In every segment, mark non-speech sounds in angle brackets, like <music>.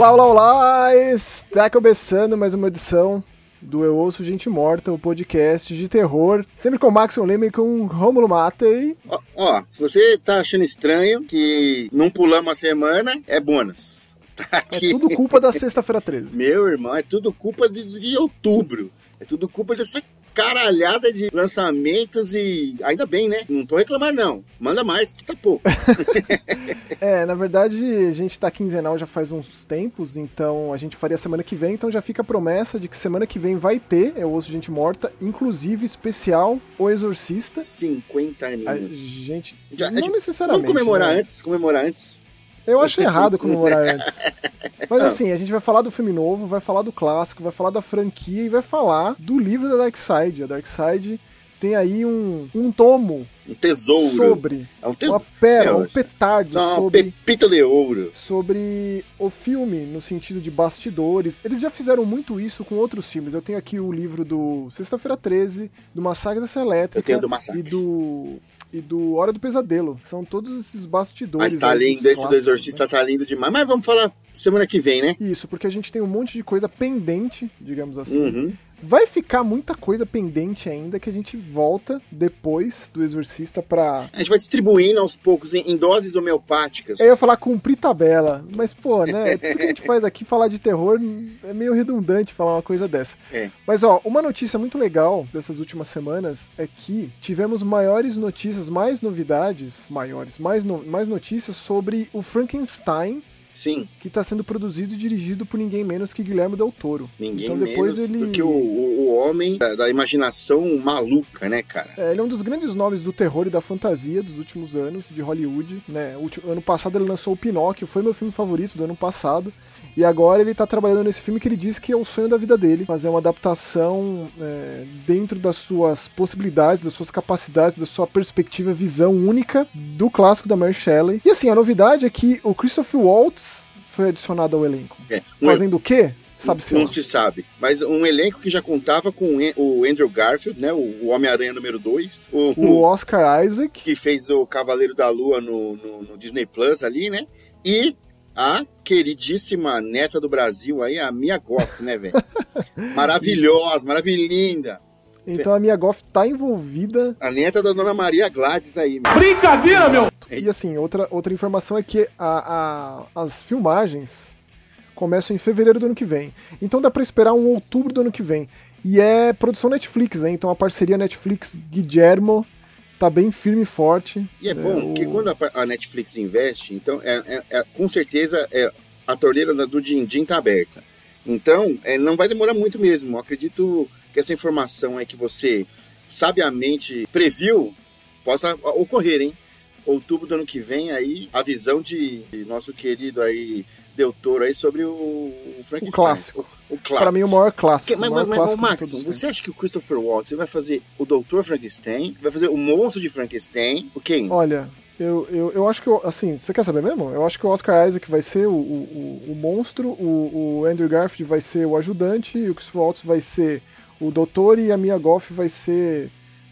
Olá, olá, olá! Está começando mais uma edição do Eu Ouço Gente Morta, o um podcast de terror, sempre com o Max Leme e com o Rômulo Matei. Ó, ó, se você tá achando estranho que não pulamos a semana, é bônus. <laughs> Tá aqui. É tudo culpa da sexta-feira 13. Meu irmão, é tudo culpa de, de outubro. É tudo culpa dessa caralhada de lançamentos e ainda bem, né? Não tô reclamando, não. Manda mais, que tá pouco. <laughs> é, na verdade, a gente tá quinzenal já faz uns tempos, então a gente faria semana que vem, então já fica a promessa de que semana que vem vai ter É o Osso Gente Morta, inclusive especial O Exorcista. 50 anos. A gente, já, não necessariamente. Vamos comemorar né? antes, comemorar antes. Eu acho errado <laughs> comemorar antes. Mas assim, a gente vai falar do filme novo, vai falar do clássico, vai falar da franquia e vai falar do livro da Dark Side. A Dark Side tem aí um, um tomo. Um tesouro. Sobre. É um tesouro. Uma pérola, um petardo. Uma sobre, pepita de ouro. Sobre o filme, no sentido de bastidores. Eles já fizeram muito isso com outros filmes. Eu tenho aqui o livro do Sexta-feira 13, do Massacre da Elétrica. Eu tenho do Massacre. E do e do Hora do Pesadelo. São todos esses bastidores. Mas tá lindo, esse do Exorcista né? tá lindo demais. Mas vamos falar semana que vem, né? Isso, porque a gente tem um monte de coisa pendente, digamos assim. Uhum. Vai ficar muita coisa pendente ainda que a gente volta depois do Exorcista pra. A gente vai distribuindo aos poucos em, em doses homeopáticas. Eu ia falar cumprir tabela, mas pô, né? <laughs> Tudo que a gente faz aqui, falar de terror, é meio redundante falar uma coisa dessa. É. Mas ó, uma notícia muito legal dessas últimas semanas é que tivemos maiores notícias, mais novidades, maiores, mais, no, mais notícias sobre o Frankenstein Sim. Que está sendo produzido e dirigido por ninguém menos que Guilherme Del Toro. Ninguém então, depois menos ele... do que o, o, homem da, da, imaginação maluca, né, cara? É, ele é um dos grandes nomes do terror e da fantasia dos últimos anos, de Hollywood, né? O, ano passado ele lançou o Pinóquio, foi meu filme favorito do ano passado. E agora ele tá trabalhando nesse filme que ele diz que é o sonho da vida dele, fazer uma adaptação é, dentro das suas possibilidades, das suas capacidades, da sua perspectiva, visão única do clássico da Mary Shelley. E assim, a novidade é que o Christopher Waltz foi adicionado ao elenco. É, um Fazendo o quê? Sabe-se Não se sabe. Mas um elenco que já contava com o Andrew Garfield, né? O Homem-Aranha número 2. O, o, Oscar Isaac. Que fez o Cavaleiro da Lua no, no, no Disney Plus ali, né? E a queridíssima neta do Brasil aí, a Mia Goff, né, velho? <laughs> Maravilhosa, maravilhinda. Então a Mia Goff tá envolvida. A neta da Dona Maria Gladys aí. Meu. Brincadeira, meu! E assim, outra, outra informação é que a, a, as filmagens começam em fevereiro do ano que vem. Então dá para esperar um outubro do ano que vem. E é produção Netflix, né? Então a parceria Netflix Guillermo tá bem firme e forte. E é, é bom o... que quando a Netflix investe, então é, é, é com certeza é, a torneira do din-din tá aberta. Então, é, não vai demorar muito mesmo. Eu acredito que essa informação é que você sabiamente previu possa ocorrer, hein? Outubro do ano que vem aí, a visão de nosso querido aí Del Toro aí sobre o, o Frankenstein. O clássico. O, o clássico. Pra mim, o maior clássico. Que, mas, maior mas, clássico Max, você acha que o Christopher Waltz vai fazer o Doutor Frankenstein? Vai fazer o Monstro de Frankenstein? O quem? Olha, eu, eu, eu acho que, assim, você quer saber mesmo? Eu acho que o Oscar Isaac vai ser o, o, o, o monstro, o, o Andrew Garfield vai ser o ajudante, e o Christopher Waltz vai ser o doutor e a Mia Goff vai ser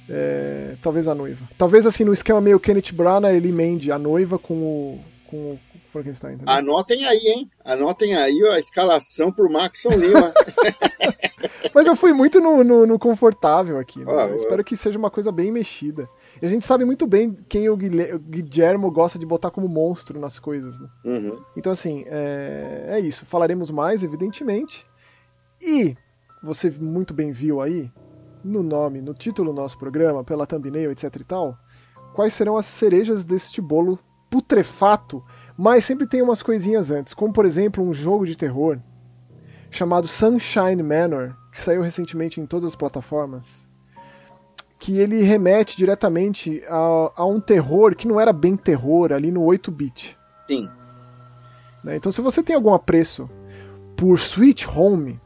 é, talvez a noiva. Talvez assim, no esquema meio Kenneth Branagh, ele emende a noiva com o, com o Frankenstein. Entendeu? Anotem aí, hein? Anotem aí a escalação por Maxon Lima. <laughs> Mas eu fui muito no, no, no confortável aqui. Né? espero que seja uma coisa bem mexida. E a gente sabe muito bem quem o Guilhermo gosta de botar como monstro nas coisas. Né? Uhum. Então, assim, é, é isso. Falaremos mais, evidentemente. E você muito bem viu aí, no nome, no título do nosso programa, pela thumbnail, etc e tal, quais serão as cerejas deste bolo putrefato, mas sempre tem umas coisinhas antes, como por exemplo um jogo de terror chamado Sunshine Manor, que saiu recentemente em todas as plataformas, que ele remete diretamente a, a um terror que não era bem terror ali no 8-bit. Sim. Né? Então se você tem algum apreço por Sweet Home,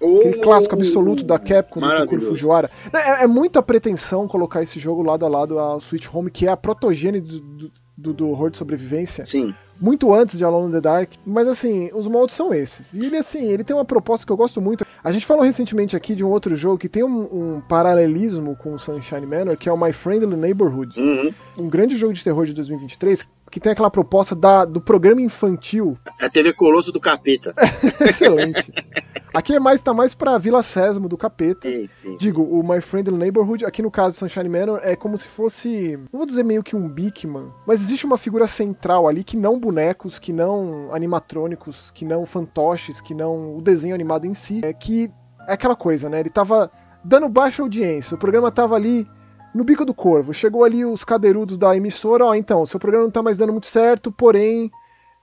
Aquele clássico absoluto da Capcom do Kuro Fujiwara. É, é, muita pretensão colocar esse jogo lado a lado ao Switch Home, que é a protogênese do, do, do, do horror de sobrevivência. Sim. Muito antes de Alone in the Dark. Mas assim, os moldes são esses. E ele, assim, ele tem uma proposta que eu gosto muito. A gente falou recentemente aqui de um outro jogo que tem um, um paralelismo com o Sunshine Manor, que é o My Friendly Neighborhood. Uhum. Um grande jogo de terror de 2023 que tem aquela proposta da, do programa infantil. A TV Colosso do Capeta. <laughs> Excelente. <laughs> Aqui é mais, tá mais pra Vila Sésamo do Capeta. Sim, sim. Digo, o My Friendly Neighborhood, aqui no caso Sunshine Manor, é como se fosse, não vou dizer meio que um Bigman, mas existe uma figura central ali que não bonecos, que não animatrônicos, que não fantoches, que não o desenho animado em si, é que é aquela coisa, né? Ele tava dando baixa audiência, o programa tava ali no bico do corvo. Chegou ali os cadeirudos da emissora, ó, então, seu programa não tá mais dando muito certo, porém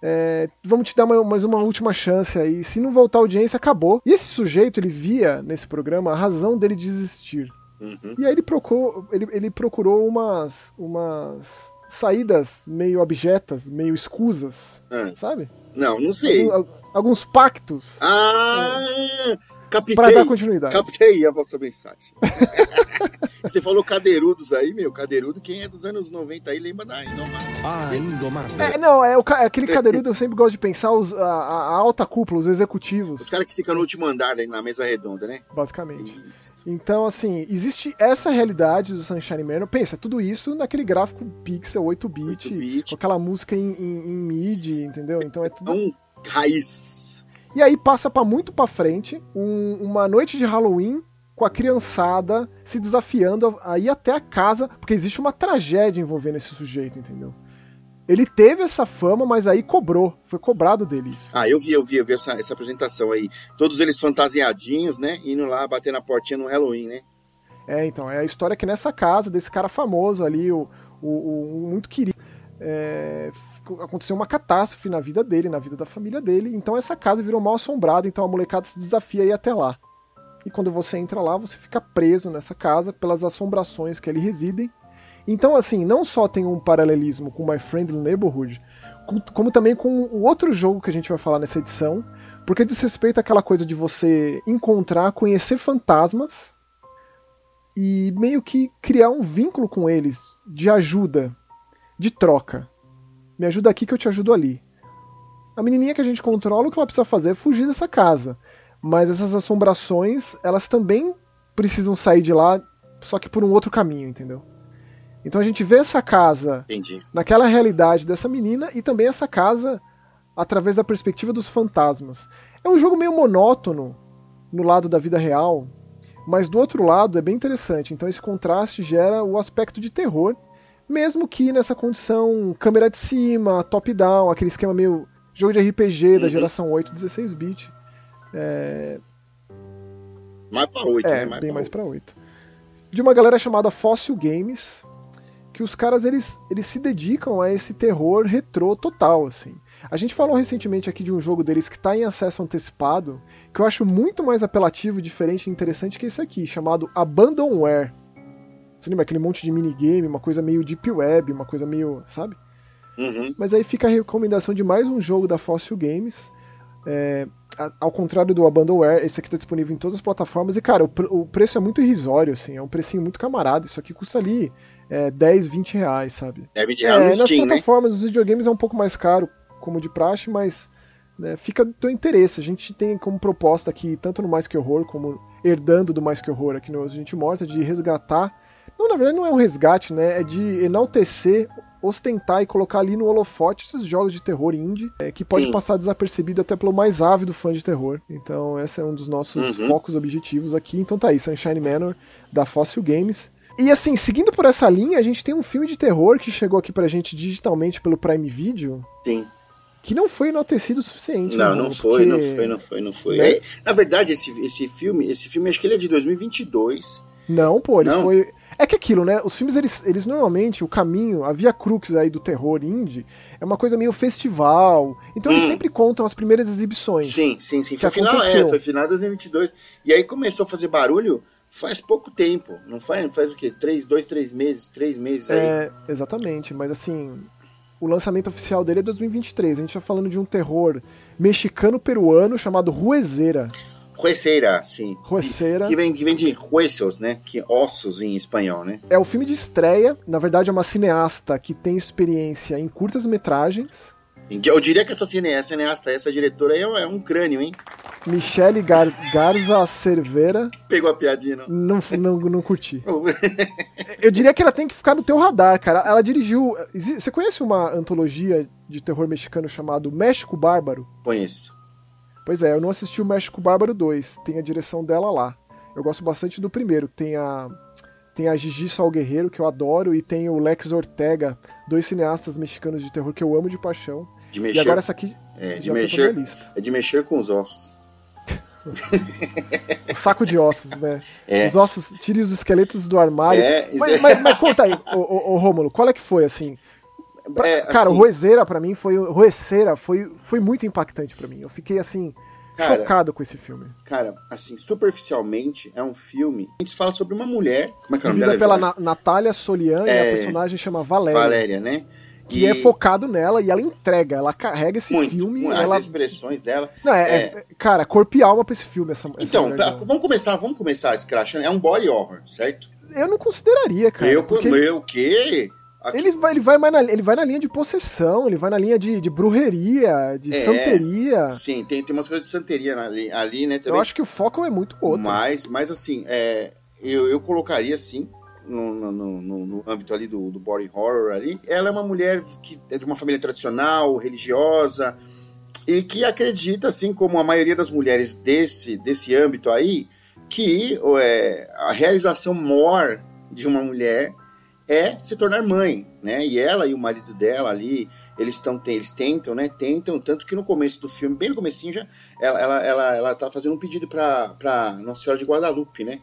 é, vamos te dar uma, mais uma última chance aí. Se não voltar a audiência, acabou. E esse sujeito, ele via nesse programa a razão dele desistir. Uhum. E aí ele procurou, ele, ele procurou umas, umas saídas meio abjetas, meio escusas, Ah, sabe? não, não sei. Alguns, alguns pactos Ah, captei. para dar continuidade. Captei a vossa mensagem. <laughs> Você falou cadeirudos aí, meu. Cadeirudo, quem é dos anos 90 aí lembra da Indomada. Ah, Indomável. É, não, é o, ca- aquele cadeirudo, eu sempre gosto de pensar os, a, a- alta cúpula, os executivos, Os caras que ficam no último andar aí na mesa redonda, né? basicamente. Isso. Então, assim, existe essa realidade do Sunshine Manor. Pensa, tudo isso naquele gráfico pixel 8-bit, 8-bit. com aquela música em, em, em MIDI, entendeu? Então é tudo. Então, raiz. E aí passa para muito para frente, um- uma noite de Halloween com a criançada se desafiando a, a ir até a casa, porque existe uma tragédia envolvendo esse sujeito, entendeu? Ele teve essa fama, mas aí cobrou, foi cobrado dele isso. Ah, eu vi, eu vi, eu vi essa, essa apresentação aí. Todos eles fantasiadinhos, né? Indo lá bater na portinha no Halloween, né? É, então, é a história que nessa casa, desse cara famoso ali, o, o, o muito querido, é, aconteceu uma catástrofe na vida dele, na vida da família dele, então essa casa virou mal assombrada, então a molecada se desafia a ir até lá. E quando você entra lá, você fica preso nessa casa pelas assombrações que ali residem. Então, assim, não só tem um paralelismo com My Friendly Neighborhood, com- como também com o outro jogo que a gente vai falar nessa edição, porque diz respeito àquela coisa de você encontrar, conhecer fantasmas e meio que criar um vínculo com eles de ajuda, de troca. Me ajuda aqui que eu te ajudo ali. A menininha que a gente controla, o que ela precisa fazer é fugir dessa casa. Mas essas assombrações, elas também precisam sair de lá, só que por um outro caminho, entendeu? Então a gente vê essa casa Entendi. naquela realidade dessa menina e também essa casa através da perspectiva dos fantasmas. É um jogo meio monótono no lado da vida real, mas do outro lado é bem interessante. Então esse contraste gera o aspecto de terror, mesmo que nessa condição câmera de cima, top-down, aquele esquema meio jogo de RPG da Uhum. geração 8, 16 bit. Mais pra oito, É, né? bem mais pra pra 8. De uma galera chamada Fossil Games, que os caras eles, eles se dedicam a esse terror retrô total, assim. A gente falou recentemente aqui de um jogo deles que está em acesso antecipado, que eu acho muito mais apelativo, diferente e interessante que esse aqui, chamado Abandonware. Você lembra aquele monte de minigame, uma coisa meio deep web, uma coisa meio, sabe? Uhum. Mas aí fica a recomendação de mais um jogo da Fossil Games. É, ao contrário do Abandonware, esse aqui tá disponível em todas as plataformas. E, cara, o, pre- o preço é muito irrisório, assim. É um precinho muito camarada. Isso aqui custa ali é, 10, 20 reais, sabe? É 20 É, reais no nas Steam, né? plataformas, os videogames é um pouco mais caro, como de praxe, mas né, fica do teu interesse. A gente tem como proposta aqui, tanto no Mais Que Horror, como herdando do Mais Que Horror aqui no Gente Morta, de resgatar. Não, na verdade não é um resgate, né? É de enaltecer, ostentar e colocar ali no holofote esses jogos de terror indie, é, que pode Sim. passar desapercebido até pelo mais ávido fã de terror. Então, esse é um dos nossos Uhum. focos objetivos aqui. Então tá aí, Sunshine Manor, da Fossil Games. E assim, seguindo por essa linha, a gente tem um filme de terror que chegou aqui pra gente digitalmente pelo Prime Video, Sim. que não foi enaltecido o suficiente. Não, né, não foi, não Porque- foi, não foi, não foi. né? É, na verdade, esse, esse filme, esse filme, acho que ele é de 2022. Não, pô, ele Não? foi. É que aquilo, né? Os filmes, eles, eles normalmente, o caminho, a via crux aí do terror indie é uma coisa meio festival. Então eles Hum. sempre contam as primeiras exibições. Sim, sim, sim. Foi final, é, foi final de 2022. E aí começou a fazer barulho faz pouco tempo. Não faz, faz o quê? Três, dois, três meses, três meses aí. É, exatamente, mas assim, o lançamento oficial dele é 2023. A gente tá falando de um terror mexicano-peruano chamado Ruezeira. Hueseira, sim. Ruezeira. Que vem, que vem de huesos, né? Que ossos em espanhol, né? É o filme de estreia, na verdade é uma cineasta que tem experiência em curtas metragens. Eu diria que essa cineasta, cineasta essa diretora aí é um- é um crânio, hein? Michele Gar Garza Cerveira. Pegou a piadinha, não? Não, não, não curti. <laughs> Eu diria que ela tem que ficar no teu radar, cara. Ela dirigiu. Você conhece uma antologia de terror mexicano chamado México Bárbaro? Conheço. Pois é, eu não assisti o México Bárbaro 2. Tem a direção dela lá. Eu gosto bastante do primeiro. Tem a. Tem a Gigi Sol Guerreiro, que eu adoro, e tem o Lex Ortega, dois cineastas mexicanos de terror que eu amo de paixão. De mexer. E agora essa aqui. É, de mexer. É de mexer com os ossos. <laughs> o saco de ossos, né? É. Os ossos, tire os esqueletos do armário. É, mas, é. mas, <laughs> mas, conta aí, ô, ô, ô, Rômulo, qual é que foi, assim? É, cara, assim- o Roezeira, pra mim, foi. O Roeceira foi, foi muito impactante pra mim. Eu fiquei, assim, Cara, chocado com esse filme. Cara, assim, superficialmente, é um filme. A gente fala sobre uma mulher. Como é que é o nome dela? pela Na- Natália Solian e É. a personagem chama Valéria. Valéria, né? Que E é focado nela e ela entrega, ela carrega esse muito, filme. muito, ela... as expressões dela. Não, é, É. é- cara, corpo e alma pra esse filme. Essa, essa Então, mulher pra- vamos começar, vamos começar escrachando. É um body horror, certo? Eu não consideraria, cara. eu, porque meu, o quê? Aqui- ele, vai, ele, vai mais na, ele vai na linha de possessão, ele vai na linha de, de brujeria, de É. santeria. Sim, tem, tem umas coisas de santeria ali, ali, né? Eu Também. acho que o foco é muito outro. Mas, mas assim, é, eu, eu colocaria assim. No, no, no- no- no âmbito ali do, do body horror ali, ela é uma mulher que é de uma família tradicional, religiosa, e que acredita, assim como a maioria das mulheres desse, desse âmbito aí, que é, a realização maior de uma mulher é se tornar mãe, né? E ela e o marido dela ali, eles estão eles tentam, né? Tentam tanto que no começo do filme, bem no comecinho já, ela ela ela, ela tá fazendo um pedido para Nossa Senhora de Guadalupe, né?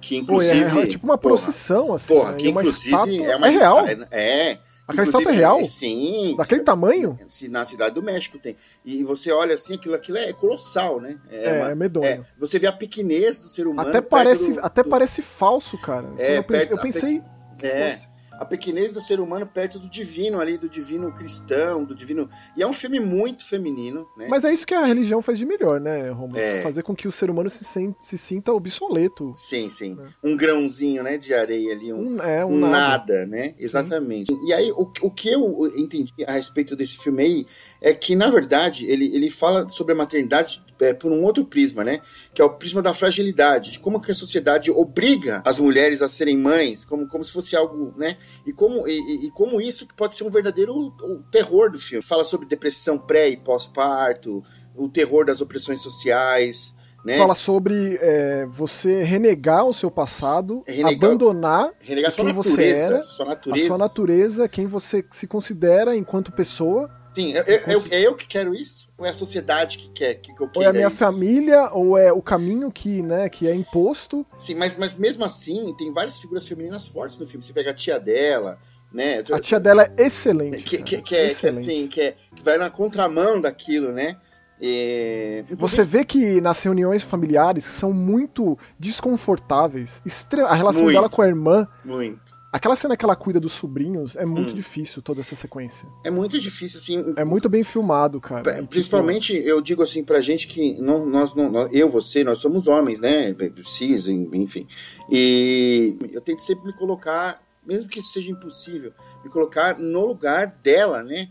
Que Pô, é- inclusive é, tipo uma porra, procissão, assim. Porra, né? que uma inclusive estátua- é uma É real? É. Aquela estátua é real? Sim. Daquele tamanho? Se na cidade do México tem. E você olha assim, aquilo, aquilo é colossal, né? É, uma- é medonho. é, você vê a pequenez do ser humano. até parece, do- até do- parece falso, cara. É, eu perto- eu pensei É, Nossa. a pequenez do ser humano perto do divino ali, do divino cristão, do divino. E é um filme muito feminino, né? Mas é isso que a religião faz de melhor, né, Romulo? É. Fazer com que o ser humano se, sen- se sinta obsoleto. Sim, sim. É. Um grãozinho, né, de areia ali, um, Um, é, um nada. nada, né? Exatamente. E aí, o, o que eu entendi a respeito desse filme aí é que, na verdade, ele, ele fala sobre a maternidade é, por um outro prisma, né? Que é o prisma da fragilidade, de como que a sociedade obriga as mulheres a serem mães, como, como se fosse algo, né? E como, e, e- como isso pode ser um verdadeiro terror do filme. Fala sobre depressão pré e pós-parto, o terror das opressões sociais, né? Fala sobre é, você renegar o seu passado, Renegar- abandonar Renegar sua quem você natureza, era, sua a natureza. sua natureza, quem você se considera enquanto pessoa, Sim, é, é- é- é eu que quero isso? Ou é a sociedade que quer que, que eu ou queira é a minha isso? família, ou é o caminho que, né, que é imposto. Sim, mas, mas mesmo assim, tem várias figuras femininas fortes no filme. Você pega a tia dela, né? A tia dela é excelente. que, que, que é, que, excelente. assim, que, é, que vai na contramão daquilo, né? É, Você vê que nas reuniões familiares são muito desconfortáveis. Extre- A relação Muito. dela com a irmã, Muito. Aquela cena que ela cuida dos sobrinhos, é muito Hum. difícil toda essa sequência. É muito difícil, assim. É muito bem filmado, cara. E, tipo, Principalmente, eu digo assim pra gente que não, nós, não, nós- eu, você, nós somos homens, né? Cis, enfim. E eu tento sempre me colocar, mesmo que isso seja impossível, me colocar no lugar dela, né?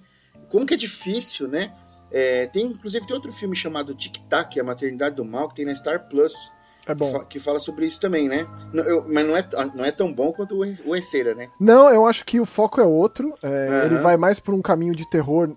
Como que é difícil, né? É, tem, inclusive, tem outro filme chamado Tic Tac, A Maternidade do Mal, que tem na Star Plus, é bom. que fala sobre isso também, né? Eu- mas não é, não é tão bom quanto o E- o Eceira, né? Não, eu acho que o foco é outro. é, Aham. Ele vai mais por um caminho de terror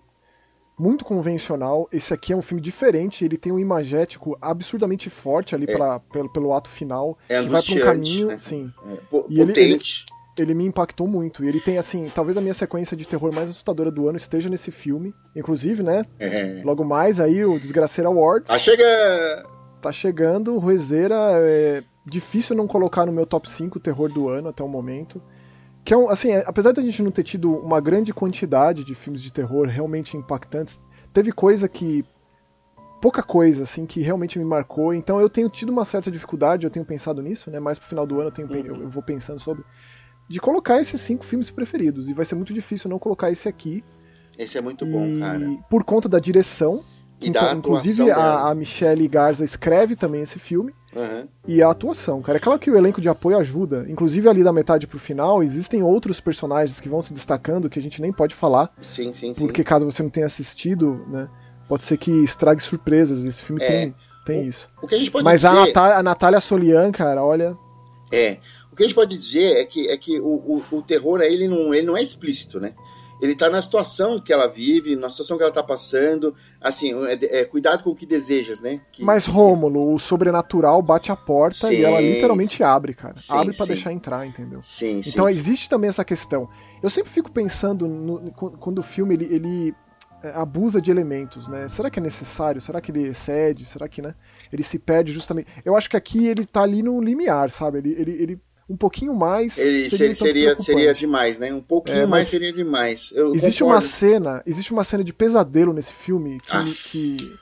muito convencional. Esse aqui é um filme diferente. Ele tem um imagético absurdamente forte ali pela- pelo, pelo ato final. É que vai por um caminho. né? Sim. É, E ele- potente. ele me impactou muito. E ele tem, assim, talvez a minha sequência de terror mais assustadora do ano esteja nesse filme. Inclusive, né? É. Logo mais aí o Desgraceira Awards Ah, chega! Tá chegando. Ruezeira é difícil não colocar no meu top 5 terror do ano até o momento. Que é um, assim, é- apesar da gente não ter tido uma grande quantidade de filmes de terror realmente impactantes, teve coisa que pouca coisa assim que realmente me marcou. Então eu tenho tido uma certa dificuldade, eu tenho pensado nisso, né? Mais pro final do ano eu, tenho, eu, eu vou pensando sobre de colocar esses cinco filmes preferidos e vai ser muito difícil não colocar esse aqui. Esse é muito e bom, cara. por conta da direção, E Inclusive, a, a Michelle Garza escreve também esse filme. Aham. E a atuação, cara. É claro que o elenco de apoio ajuda. Inclusive, ali da metade pro final, existem outros personagens que vão se destacando que a gente nem pode falar. Sim, sim, sim. Porque caso você não tenha assistido, né? Pode ser que estrague surpresas. Esse filme É. tem. tem isso. O que a gente pode Mas dizer... a, Natália, a Natália Solian, cara, olha. É. O que a gente pode dizer é que, é que o, o, o terror ele não, ele não é explícito, né? Ele tá na situação que ela vive, na situação que ela tá passando. Assim, é, é cuidado com o que desejas, né? Que, Mas, Rômulo, o sobrenatural bate a porta Sim, e ela literalmente abre, cara. Sim, abre pra sim. deixar entrar, entendeu? Sim, sim. Então existe também essa questão. Eu sempre fico pensando no- no- quando o filme ele, ele, é, abusa de elementos, né? Será que é necessário? Será que ele excede? Será que, né? Ele se perde justamente. Eu acho que aqui ele tá ali no limiar, sabe? Ele, ele, ele um pouquinho mais. Ele seria, seria, seria demais, né? Um pouquinho É, mais seria demais. Eu Existe concordo. uma cena, existe uma cena de pesadelo nesse filme que, que-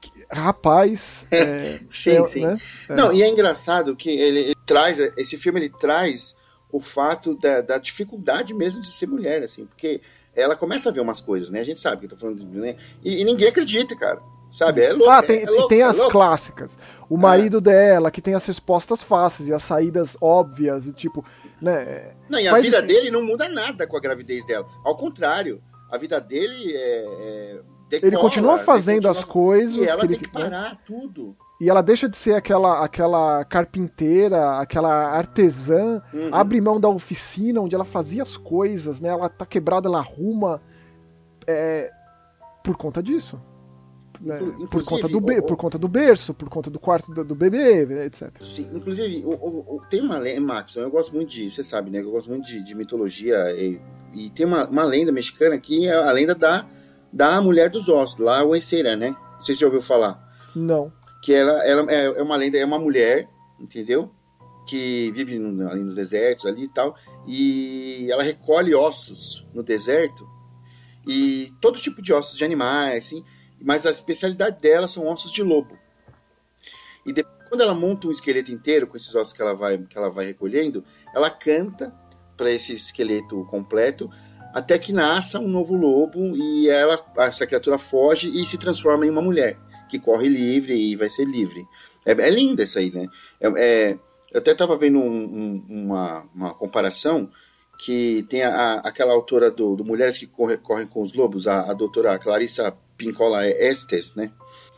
que- rapaz, é, Sim, é, sim. né? É. Não, e é engraçado que ele, ele traz, esse filme ele traz o fato da, da dificuldade mesmo de ser mulher, assim, porque ela começa a ver umas coisas, né? A gente sabe que eu tô falando de, né? E, e ninguém acredita, cara. Sabe? É louco. Ah, tem, é, louco, tem é as louco. clássicas. O marido dela, que tem as respostas fáceis e as saídas óbvias, e tipo, né? Não, e a vida assim- dele não muda nada com a gravidez dela. Ao contrário, a vida dele é. é Ele continua ele fazendo as continua- coisas. E ela que tem ele- que parar tudo. E ela deixa de ser aquela, aquela carpinteira, aquela artesã, Uhum. abre mão da oficina onde ela fazia as coisas, né? Ela tá quebrada, ela arruma. é, por conta disso. Né? Inclu- Por, conta do o- por conta do berço, por conta do quarto do, do bebê, etc. Sim, inclusive, o, o- tem uma lenda, Max, eu gosto muito de, você sabe, né? Eu gosto muito de, de mitologia e, e tem uma, uma lenda mexicana que é a lenda da, da mulher dos ossos, lá o Eceira, né? Não sei se você já ouviu falar. Não. Que ela, ela é, é uma lenda, é uma mulher, entendeu? Que vive ali nos desertos ali e tal, e ela recolhe ossos no deserto e todo tipo de ossos de animais, assim, mas a especialidade dela são ossos de lobo. E depois, quando ela monta um esqueleto inteiro com esses ossos que ela vai, que ela vai recolhendo, ela canta para esse esqueleto completo até que nasça um novo lobo e ela, essa criatura foge e se transforma em uma mulher que corre livre e vai ser livre. É, é linda isso aí, né? É, é- eu até estava vendo um- um- uma, uma comparação que tem a, a- aquela autora do, do Mulheres que Corre- Correm com os Lobos, a, a doutora Clarissa Pincola Estes, né?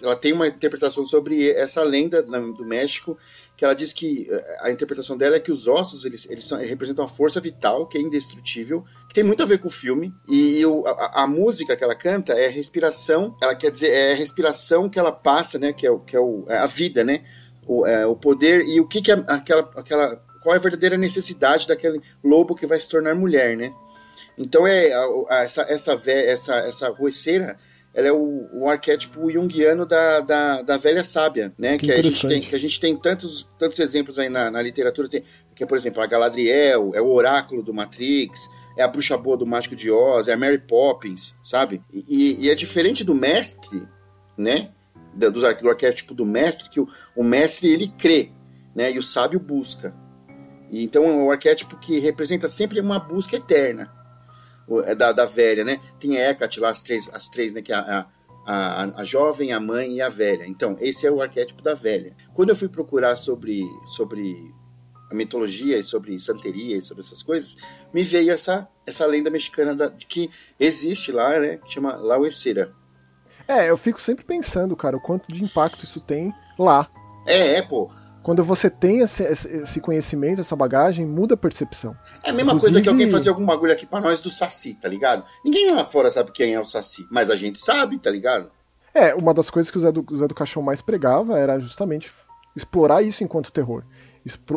Ela tem uma interpretação sobre essa lenda na- do México, que ela diz que eh, a interpretação dela é que os ossos eles, eles, são, eles representam uma força vital que é indestrutível, que tem muito a ver com o filme. E o- a, a música que ela canta é respiração, ela quer dizer, é a respiração que ela passa, né? Que é, o, que é o, é a vida, né? O, é, o poder e o que, que é aquela, aquela. Qual é a verdadeira necessidade daquele lobo que vai se tornar mulher, né? Então é a- a- essa essa essa essa roeceira, ela é o, o arquétipo junguiano da, da, da velha sábia, né? Que Que, a gente tem que a gente tem tantos tantos exemplos aí na, na literatura, tem, que é por exemplo a Galadriel, é o oráculo do Matrix, é a bruxa boa do Mágico de Oz, é a Mary Poppins, sabe? E, e é diferente do mestre, né? Ar- do arquétipo do mestre, que o, o mestre ele crê, né? E o sábio busca. E então é um arquétipo que representa sempre uma busca eterna da, da velha, né? Tem a Hecate lá, as três, as três né? Que é a, a, a, a jovem, a mãe e a velha. Então, esse é o arquétipo da velha. Quando eu fui procurar sobre, sobre a mitologia e sobre santeria e sobre essas coisas, me veio essa, essa lenda mexicana da, de que existe lá, né? Que chama Lauecera. É, eu fico sempre pensando, cara, o quanto de impacto isso tem lá. É, é, pô. Quando você tem esse, esse- conhecimento, essa bagagem, muda a percepção. É a mesma Inclusive- coisa que alguém fazer algum bagulho aqui pra nós do Saci, tá ligado? Ninguém lá fora sabe quem é o Saci, mas a gente sabe, tá ligado? É, uma das coisas que o Zé do, o Zé do Caixão mais pregava era justamente explorar isso enquanto terror.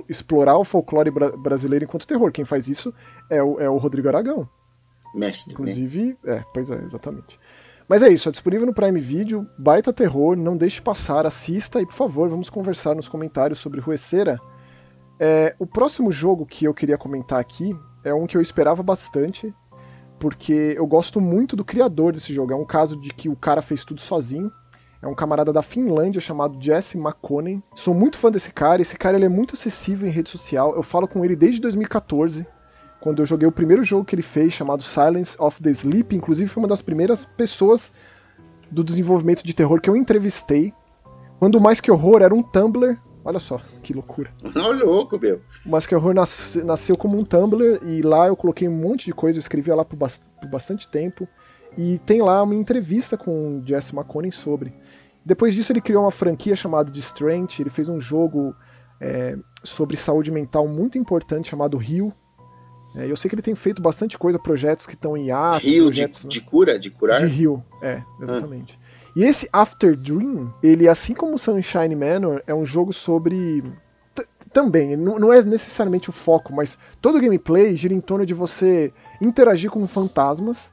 Explorar o folclore bra- brasileiro enquanto terror. Quem faz isso é o, é o Rodrigo Aragão. Mestre, né? Inclusive, é, pois é, exatamente. Mas é isso, é disponível no Prime Video, baita terror, não deixe passar, assista e por favor, vamos conversar nos comentários sobre Rueceira. É, o próximo jogo que eu queria comentar aqui é um que eu esperava bastante, porque eu gosto muito do criador desse jogo. É um caso de que o cara fez tudo sozinho. É um camarada da Finlândia chamado Jesse McConen. Sou muito fã desse cara. Esse cara ele é muito acessível em rede social. Eu falo com ele desde 2014 quando eu joguei o primeiro jogo que ele fez, chamado Silence of the Sleep, inclusive foi uma das primeiras pessoas do desenvolvimento de terror que eu entrevistei. Quando o Mais Que Horror era um Tumblr, olha só, <laughs> que loucura. Olha louco, meu. O Mais Que Horror nas- nasceu como um Tumblr e lá eu coloquei um monte de coisa, eu escrevia lá por, bast- por bastante tempo. E tem lá uma entrevista com o Jesse McConen sobre. Depois disso, ele criou uma franquia chamada de Strength. Ele fez um jogo é, sobre saúde mental muito importante chamado Rio. É, eu sei que ele tem feito bastante coisa, projetos que estão em ar. Rio projetos, de, né? de, cura, de curar? De Rio, é, exatamente. Ah. E esse After Dream, ele, assim como Sunshine Manor, é um jogo sobre também, não é necessariamente o foco, mas todo o gameplay gira em torno de você interagir com fantasmas,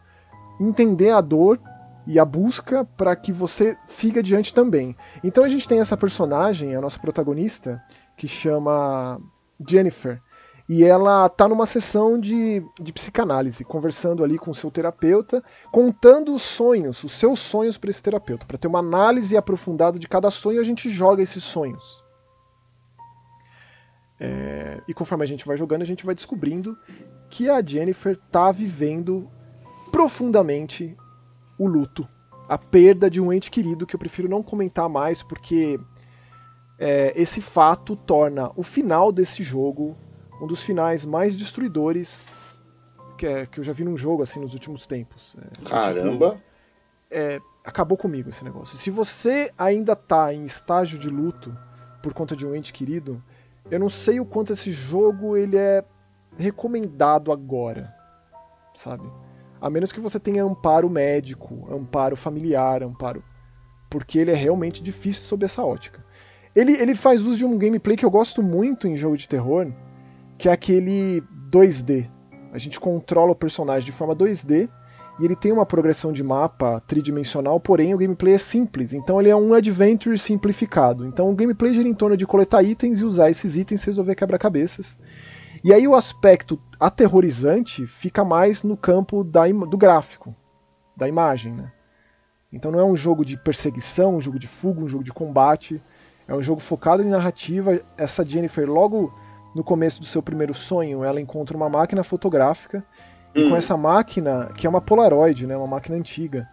entender a dor e a busca para que você siga adiante também. Então a gente tem essa personagem, a nossa protagonista, que chama Jennifer, e ela tá numa sessão de, de psicanálise, conversando ali com o seu terapeuta, contando os sonhos, os seus sonhos para esse terapeuta, para ter uma análise aprofundada de cada sonho, a gente joga esses sonhos. É, e conforme a gente vai jogando, a gente vai descobrindo que a Jennifer tá vivendo profundamente o luto, a perda de um ente querido, que eu prefiro não comentar mais, porque é, esse fato torna o final desse jogo um dos finais mais destruidores que, é, que eu já vi num jogo assim nos últimos tempos. É, Caramba! Tipo, é, acabou comigo esse negócio. Se você ainda tá em estágio de luto por conta de um ente querido, eu não sei o quanto esse jogo ele é recomendado agora, sabe? A menos que você tenha amparo médico, amparo familiar, amparo. Porque ele é realmente difícil sob essa ótica. Ele, ele faz uso de um gameplay que eu gosto muito em jogo de terror, que é aquele 2D. A gente controla o personagem de forma 2D e ele tem uma progressão de mapa tridimensional, porém o gameplay é simples, então ele é um adventure simplificado. Então o gameplay gira em torno de coletar itens e usar esses itens e resolver quebra-cabeças. E aí o aspecto aterrorizante fica mais no campo da, do gráfico, da imagem, né? Então não é um jogo de perseguição, um jogo de fuga, um jogo de combate. É um jogo focado em narrativa. Essa Jennifer, logo no começo do seu primeiro sonho, ela encontra uma máquina fotográfica. E com hum. essa máquina, que é uma Polaroid, né, uma máquina antiga,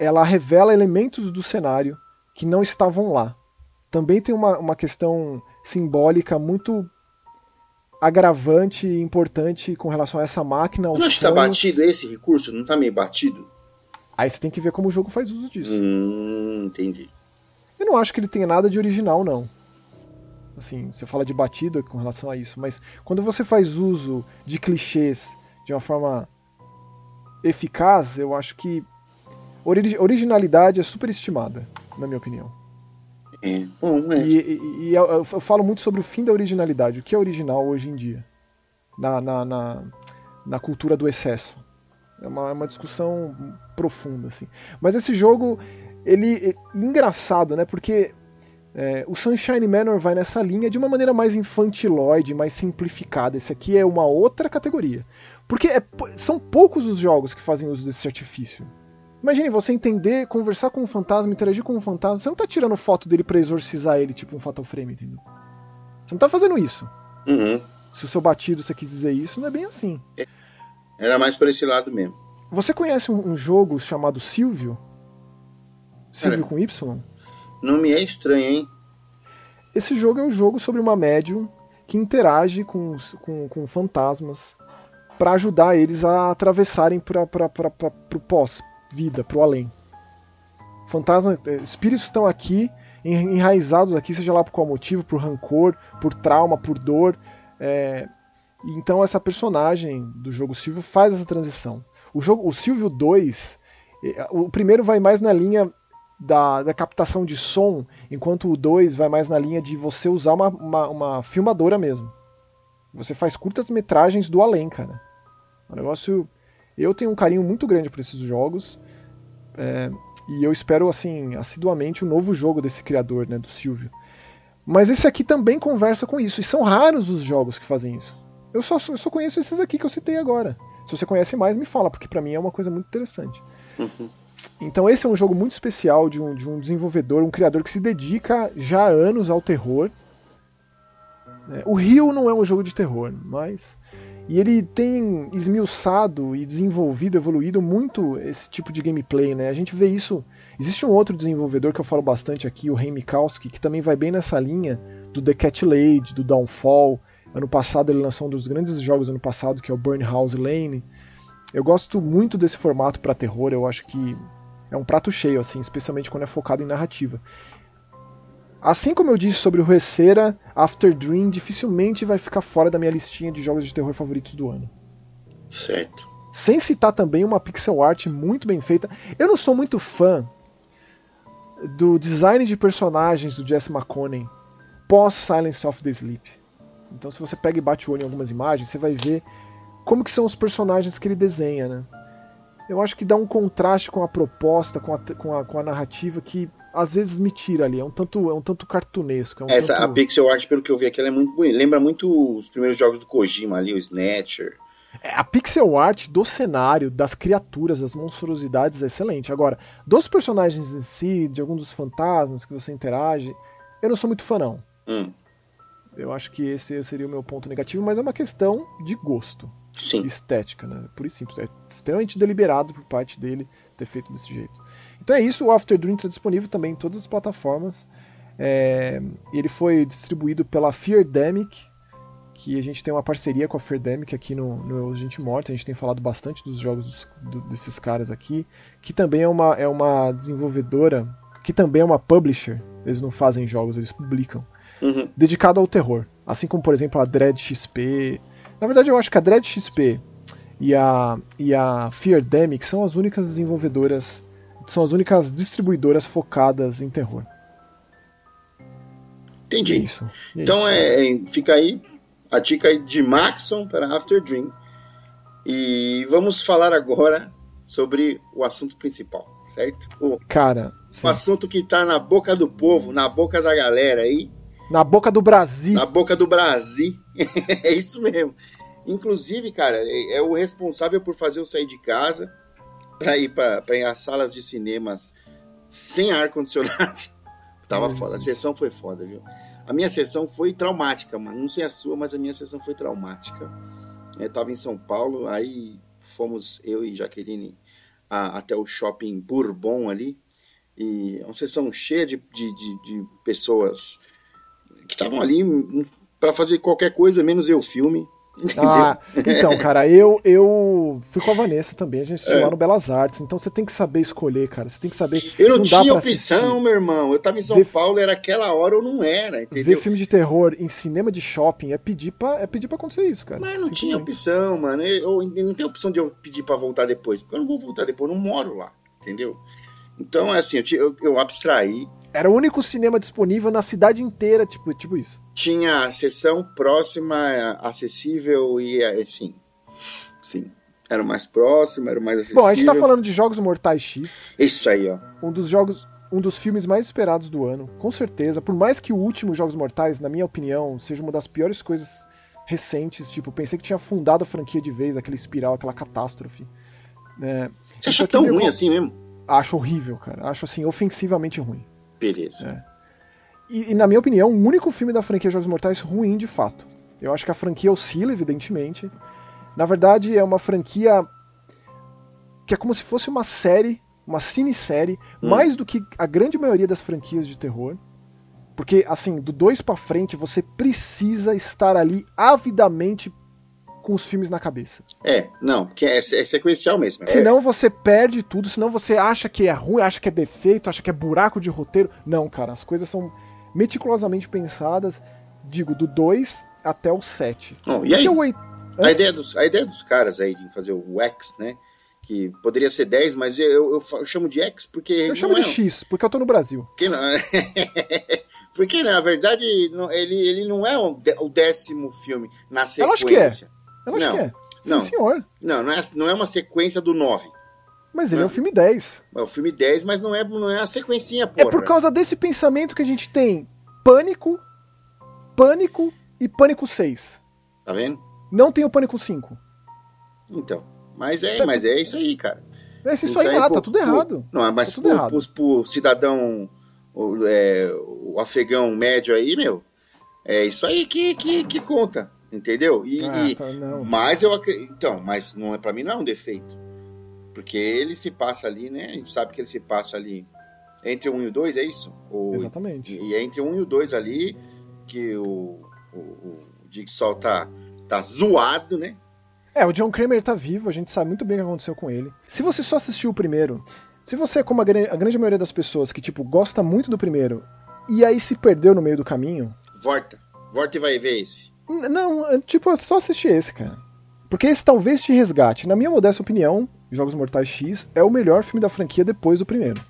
ela revela elementos do cenário que não estavam lá. Também tem uma, uma questão simbólica muito agravante e importante com relação a essa máquina. Não está batido esse recurso? Não está meio batido? Aí você tem que ver como o jogo faz uso disso. Hum, entendi. Eu não acho que ele tenha nada de original, não. Assim, você fala de batido com relação a isso, mas quando você faz uso de clichês de uma forma eficaz, eu acho que originalidade é superestimada, na minha opinião. É, bom, é. E, e, e eu, eu, falo muito sobre o fim da originalidade, o que é original hoje em dia, na, na, na, na cultura do excesso. É uma, é uma discussão profunda, assim. Mas esse jogo, ele é engraçado, né? Porque é, o Sunshine Manor vai nessa linha de uma maneira mais infantiloide, mais simplificada. Esse aqui é uma outra categoria. Porque é, são poucos os jogos que fazem uso desse artifício. Imagine você entender, conversar com um fantasma, interagir com um fantasma. Você não tá tirando foto dele pra exorcizar ele, tipo um Fatal Frame, entendeu? Você não tá fazendo isso. Uhum. Se o seu batido você quis dizer isso, não é bem assim. É. Era mais pra esse lado mesmo. Você conhece um, um jogo chamado Silvio? Silvio com Y? Não me é estranho, hein? Esse jogo é um jogo sobre uma médium que interage com, com, com fantasmas para ajudar eles a atravessarem para o pós, vida, pro além. Fantasmas, eh, espíritos estão aqui, enraizados aqui, seja lá por qual motivo, por rancor, por trauma, por dor. É... Então essa personagem do jogo Silvio faz essa transição. O jogo, o Silvio 2, eh, o primeiro vai mais na linha da, da captação de som, enquanto o 2 vai mais na linha de você usar uma, uma, uma filmadora mesmo. Você faz curtas metragens do além, cara. O negócio eu tenho um carinho muito grande por esses jogos. É, e eu espero, assim, assiduamente o um novo jogo desse criador, né, do Silvio. Mas esse aqui também conversa com isso. E são raros os jogos que fazem isso. Eu só, eu só conheço esses aqui que eu citei agora. Se você conhece mais, me fala, porque para mim é uma coisa muito interessante. Uhum. Então esse é um jogo muito especial de um, de um desenvolvedor, um criador que se dedica já há anos ao terror. É, o Rio não é um jogo de terror, mas e ele tem esmiuçado e desenvolvido, evoluído muito esse tipo de gameplay, né? A gente vê isso. Existe um outro desenvolvedor que eu falo bastante aqui, o Ray Mikowski, que também vai bem nessa linha do The Cat Lady, do Downfall. Ano passado ele lançou um dos grandes jogos ano passado, que é o Burn House Lane. Eu gosto muito desse formato para terror, eu acho que é um prato cheio, assim, especialmente quando é focado em narrativa. Assim como eu disse sobre o Recera, After Dream dificilmente vai ficar fora da minha listinha de jogos de terror favoritos do ano. Certo. Sem citar também uma pixel art muito bem feita. Eu não sou muito fã do design de personagens do Jesse McConney pós Silence of the Sleep. Então, se você pega e bate o olho em algumas imagens, você vai ver como que são os personagens que ele desenha, né? Eu acho que dá um contraste com a proposta, com a, com a, com a narrativa que às vezes me tira ali. É um tanto, é um tanto cartunesco. É um Essa, tanto... A pixel art, pelo que eu vi aqui, ela é muito bonita. Lembra muito os primeiros jogos do Kojima ali, o Snatcher. É, a pixel art do cenário, das criaturas, das monstruosidades é excelente. Agora, dos personagens em si, de alguns dos fantasmas que você interage, eu não sou muito fã, não. Hum. Eu acho que esse seria o meu ponto negativo, mas é uma questão de gosto. Sim. Estética, né? Por isso simples. É extremamente deliberado por parte dele ter feito desse jeito. Então é isso, o After Dream está disponível também em todas as plataformas. É, ele foi distribuído pela Feardemic, que a gente tem uma parceria com a Feardemic aqui no, no Gente Morta. A gente tem falado bastante dos jogos dos, do, desses caras aqui, que também é uma, é uma desenvolvedora, que também é uma publisher. Eles não fazem jogos, eles publicam. Uhum. Dedicado ao terror. Assim como, por exemplo, a Dread XP. Na verdade, eu acho que a Dread XP e a, e a Feardemic são as únicas desenvolvedoras, são as únicas distribuidoras focadas em terror. Entendi. É isso. É então isso. é, é, fica aí a dica aí de Maxon para After Dream. E vamos falar agora sobre o assunto principal, certo? O, Cara, o sim. assunto que tá na boca do povo, na boca da galera aí, na boca do Brasil. na boca do Brasil. <laughs> é isso mesmo. Inclusive, cara, é, é o responsável por fazer eu sair de casa para ir para as salas de cinemas sem ar condicionado. <laughs> Tava Meu foda. A sessão foi foda, viu? A minha sessão foi traumática, mano. Não sei a sua, mas a minha sessão foi traumática. Eu tava em São Paulo, aí fomos eu e Jaqueline a- até o shopping Bourbon ali. E é uma sessão cheia de, de, de, de pessoas que estavam ali para fazer qualquer coisa, menos ver o filme. Ah, <laughs> então, cara, eu, eu fui com a Vanessa também, a gente É. lá no Belas Artes, então você tem que saber escolher, cara. Você tem que saber. Eu não, dá tinha opção, assistir. meu irmão. Eu tava em São Ver- Paulo, era aquela hora ou não era, Ver entendeu? filme de terror em cinema de shopping é pedir pra, é pedir pra acontecer isso, cara. Mas não tinha opção, mano. Eu, eu não tem opção de eu pedir pra voltar depois, porque eu não vou voltar depois, eu não moro lá, entendeu? Então, é assim, eu, eu, eu abstraí. Era o único cinema disponível na cidade inteira, tipo, tipo isso. Tinha a sessão próxima, acessível e assim. Sim. Era o mais próximo, era o mais acessível. Bom, a gente tá falando de Jogos Mortais X, Isso aí, ó. um dos jogos, um dos filmes mais esperados do ano, com certeza. Por mais que o último Jogos Mortais, na minha opinião, seja uma das piores coisas recentes, tipo, pensei que tinha fundado a franquia de vez, aquele espiral, aquela catástrofe. É, Você Isso acha tão ruim assim mesmo? acho horrível, cara. Acho assim, ofensivamente ruim. Beleza. É. E, e, na minha opinião, o único filme da franquia Jogos Mortais ruim de fato. Eu acho que a franquia oscila, evidentemente. Na verdade, é uma franquia que é como se fosse uma série, uma cinesérie, Hum. mais do que a grande maioria das franquias de terror. Porque, assim, do 2 pra frente, você precisa estar ali avidamente com os filmes na cabeça. É, não, porque é, é sequencial mesmo. É, Senão você perde tudo, senão você acha que é ruim, acha que é defeito, acha que é buraco de roteiro. Não, cara, as coisas são meticulosamente pensadas, digo, do 2 até o 7. Bom, e aí? A ideia, dos, a ideia dos caras aí de fazer o X, né? Que poderia ser 10, mas eu, eu, eu chamo de X porque. Eu chamo não de é, X, porque eu tô no Brasil. Porque, não, <laughs> porque na verdade, ele, ele não é o dé- o décimo filme na Eu acho que é. Eu acho Não, que é. Sim, não. senhor. Não, não é, não é uma sequência do 9. Mas ele é Não. um filme 10. É o filme 10, mas não é, não é a sequencinha, É porra. por causa desse pensamento que a gente tem Pânico, Pânico e Pânico 6. Tá vendo? Não tem o Pânico 5. Então. Mas é, Tá- mas é isso aí, cara. É isso aí, ah, pro- tá tudo pro- errado. Não, mas Tá tudo pro, errado. pro, pro cidadão, o, é, o afegão médio aí, meu, é isso aí que, que, que conta, entendeu? E, Ah, e- tá, mas eu acredito, então, mas não é para mim não é um defeito, porque ele se passa ali, né? A gente sabe que ele se passa ali entre o 1 e o 2, é isso? Exatamente. e é entre o 1 e o 2 ali que o, o, o Jigsaw tá, tá zoado, né? É, o John Kramer tá vivo, a gente sabe muito bem o que aconteceu com ele. Se você só assistiu o primeiro, Se você é como a, a grande maioria das pessoas que, tipo, gosta muito do primeiro e aí se perdeu no meio do caminho. Volta. Volta e vai ver esse. Não, é, tipo, é só assistir esse, cara. Porque esse talvez te resgate. Na minha modesta opinião, Jogos Mortais X é o melhor filme da franquia depois do primeiro.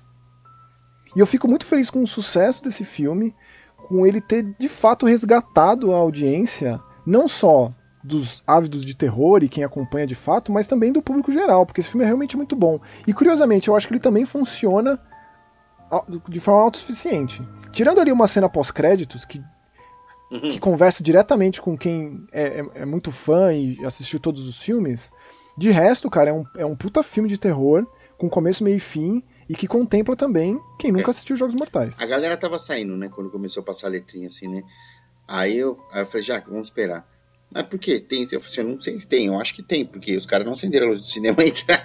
E eu fico muito feliz com o sucesso desse filme, com ele ter de fato resgatado a audiência, não só dos ávidos de terror e quem acompanha de fato, mas também do público geral, porque esse filme é realmente muito bom. E curiosamente, eu acho que ele também funciona de forma autossuficiente. Tirando ali uma cena pós-créditos que, uhum. que conversa diretamente com quem é, é, é, muito fã e assistiu todos os filmes, de resto, cara, é um, é um puta filme de terror, com começo, meio e fim, e que contempla também quem nunca é. assistiu Jogos Mortais. A galera tava saindo, né, quando começou a passar a letrinha assim, né? Aí eu, aí eu falei, já, vamos esperar. Mas por quê? Tem, eu falei assim, eu não sei se tem, eu acho que tem, porque os caras não acenderam a luz do cinema ainda.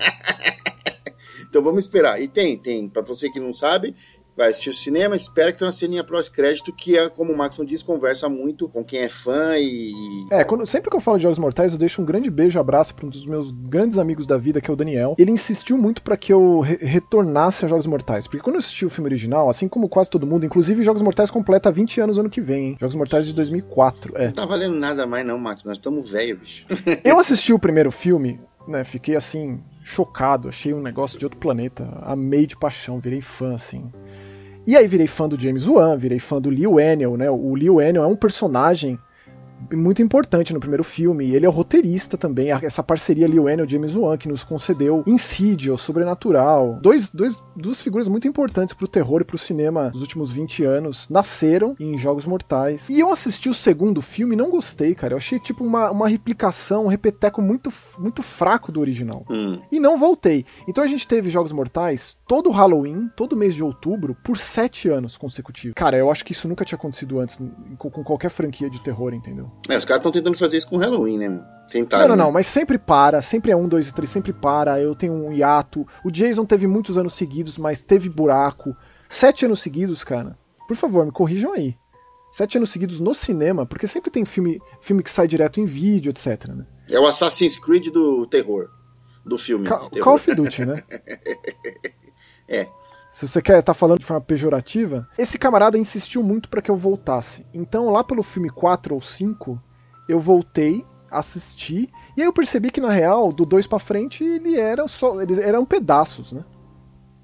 <laughs> então vamos esperar. E tem, tem. Para você que não sabe, vai assistir o cinema, espera que tenha uma ceninha pós-crédito que, é, como o Maxon diz, conversa muito com quem é fã e. É, quando, sempre que eu falo de Jogos Mortais, eu deixo um grande beijo, abraço para um dos meus grandes amigos da vida, que é o Daniel. Ele insistiu muito para que eu re retornasse a Jogos Mortais, porque quando eu assisti o filme original, assim como quase todo mundo, inclusive Jogos Mortais completa 20 anos ano que vem, hein? Jogos Mortais de 2004. É. Não tá valendo nada mais, não, Max, nós estamos velhos, bicho. <laughs> eu assisti o primeiro filme, né, fiquei assim, chocado, achei um negócio de outro planeta, amei de paixão, virei fã, assim. E aí virei fã do James Wan, virei fã do Liu Enel, né? O Liu Enel é um personagem muito importante no primeiro filme. Ele é o roteirista também, essa parceria Liu Enel e James Wan que nos concedeu Insidious, Sobrenatural. Dois, dois, duas figuras muito importantes pro terror e pro cinema dos últimos 20 anos nasceram em Jogos Mortais. E eu assisti o segundo filme e não gostei, cara. Eu achei tipo uma, uma replicação, um repeteco muito, muito fraco do original. Hum. E não voltei. Então a gente teve Jogos Mortais todo Halloween, todo mês de outubro, por sete anos consecutivos. Cara, eu acho que isso nunca tinha acontecido antes com qualquer franquia de terror, entendeu? É, os caras estão tentando fazer isso com Halloween, né? Tentaram. Não, não, não, né? mas sempre para, sempre é um, dois e três, sempre para. Eu tenho um hiato. O Jason teve muitos anos seguidos, mas teve buraco. Sete anos seguidos, cara. Por favor, me corrijam aí. Sete anos seguidos no cinema, porque sempre tem filme, filme que sai direto em vídeo, etc. Né? É o Assassin's Creed do terror. Do filme. Ca Call of Duty, né? <laughs> é se você quer estar tá falando de forma pejorativa, esse camarada insistiu muito para que eu voltasse. Então, lá pelo filme 4 ou 5, eu voltei, assisti, e aí eu percebi que na real, do 2 para frente, ele era só, eles eram pedaços, né?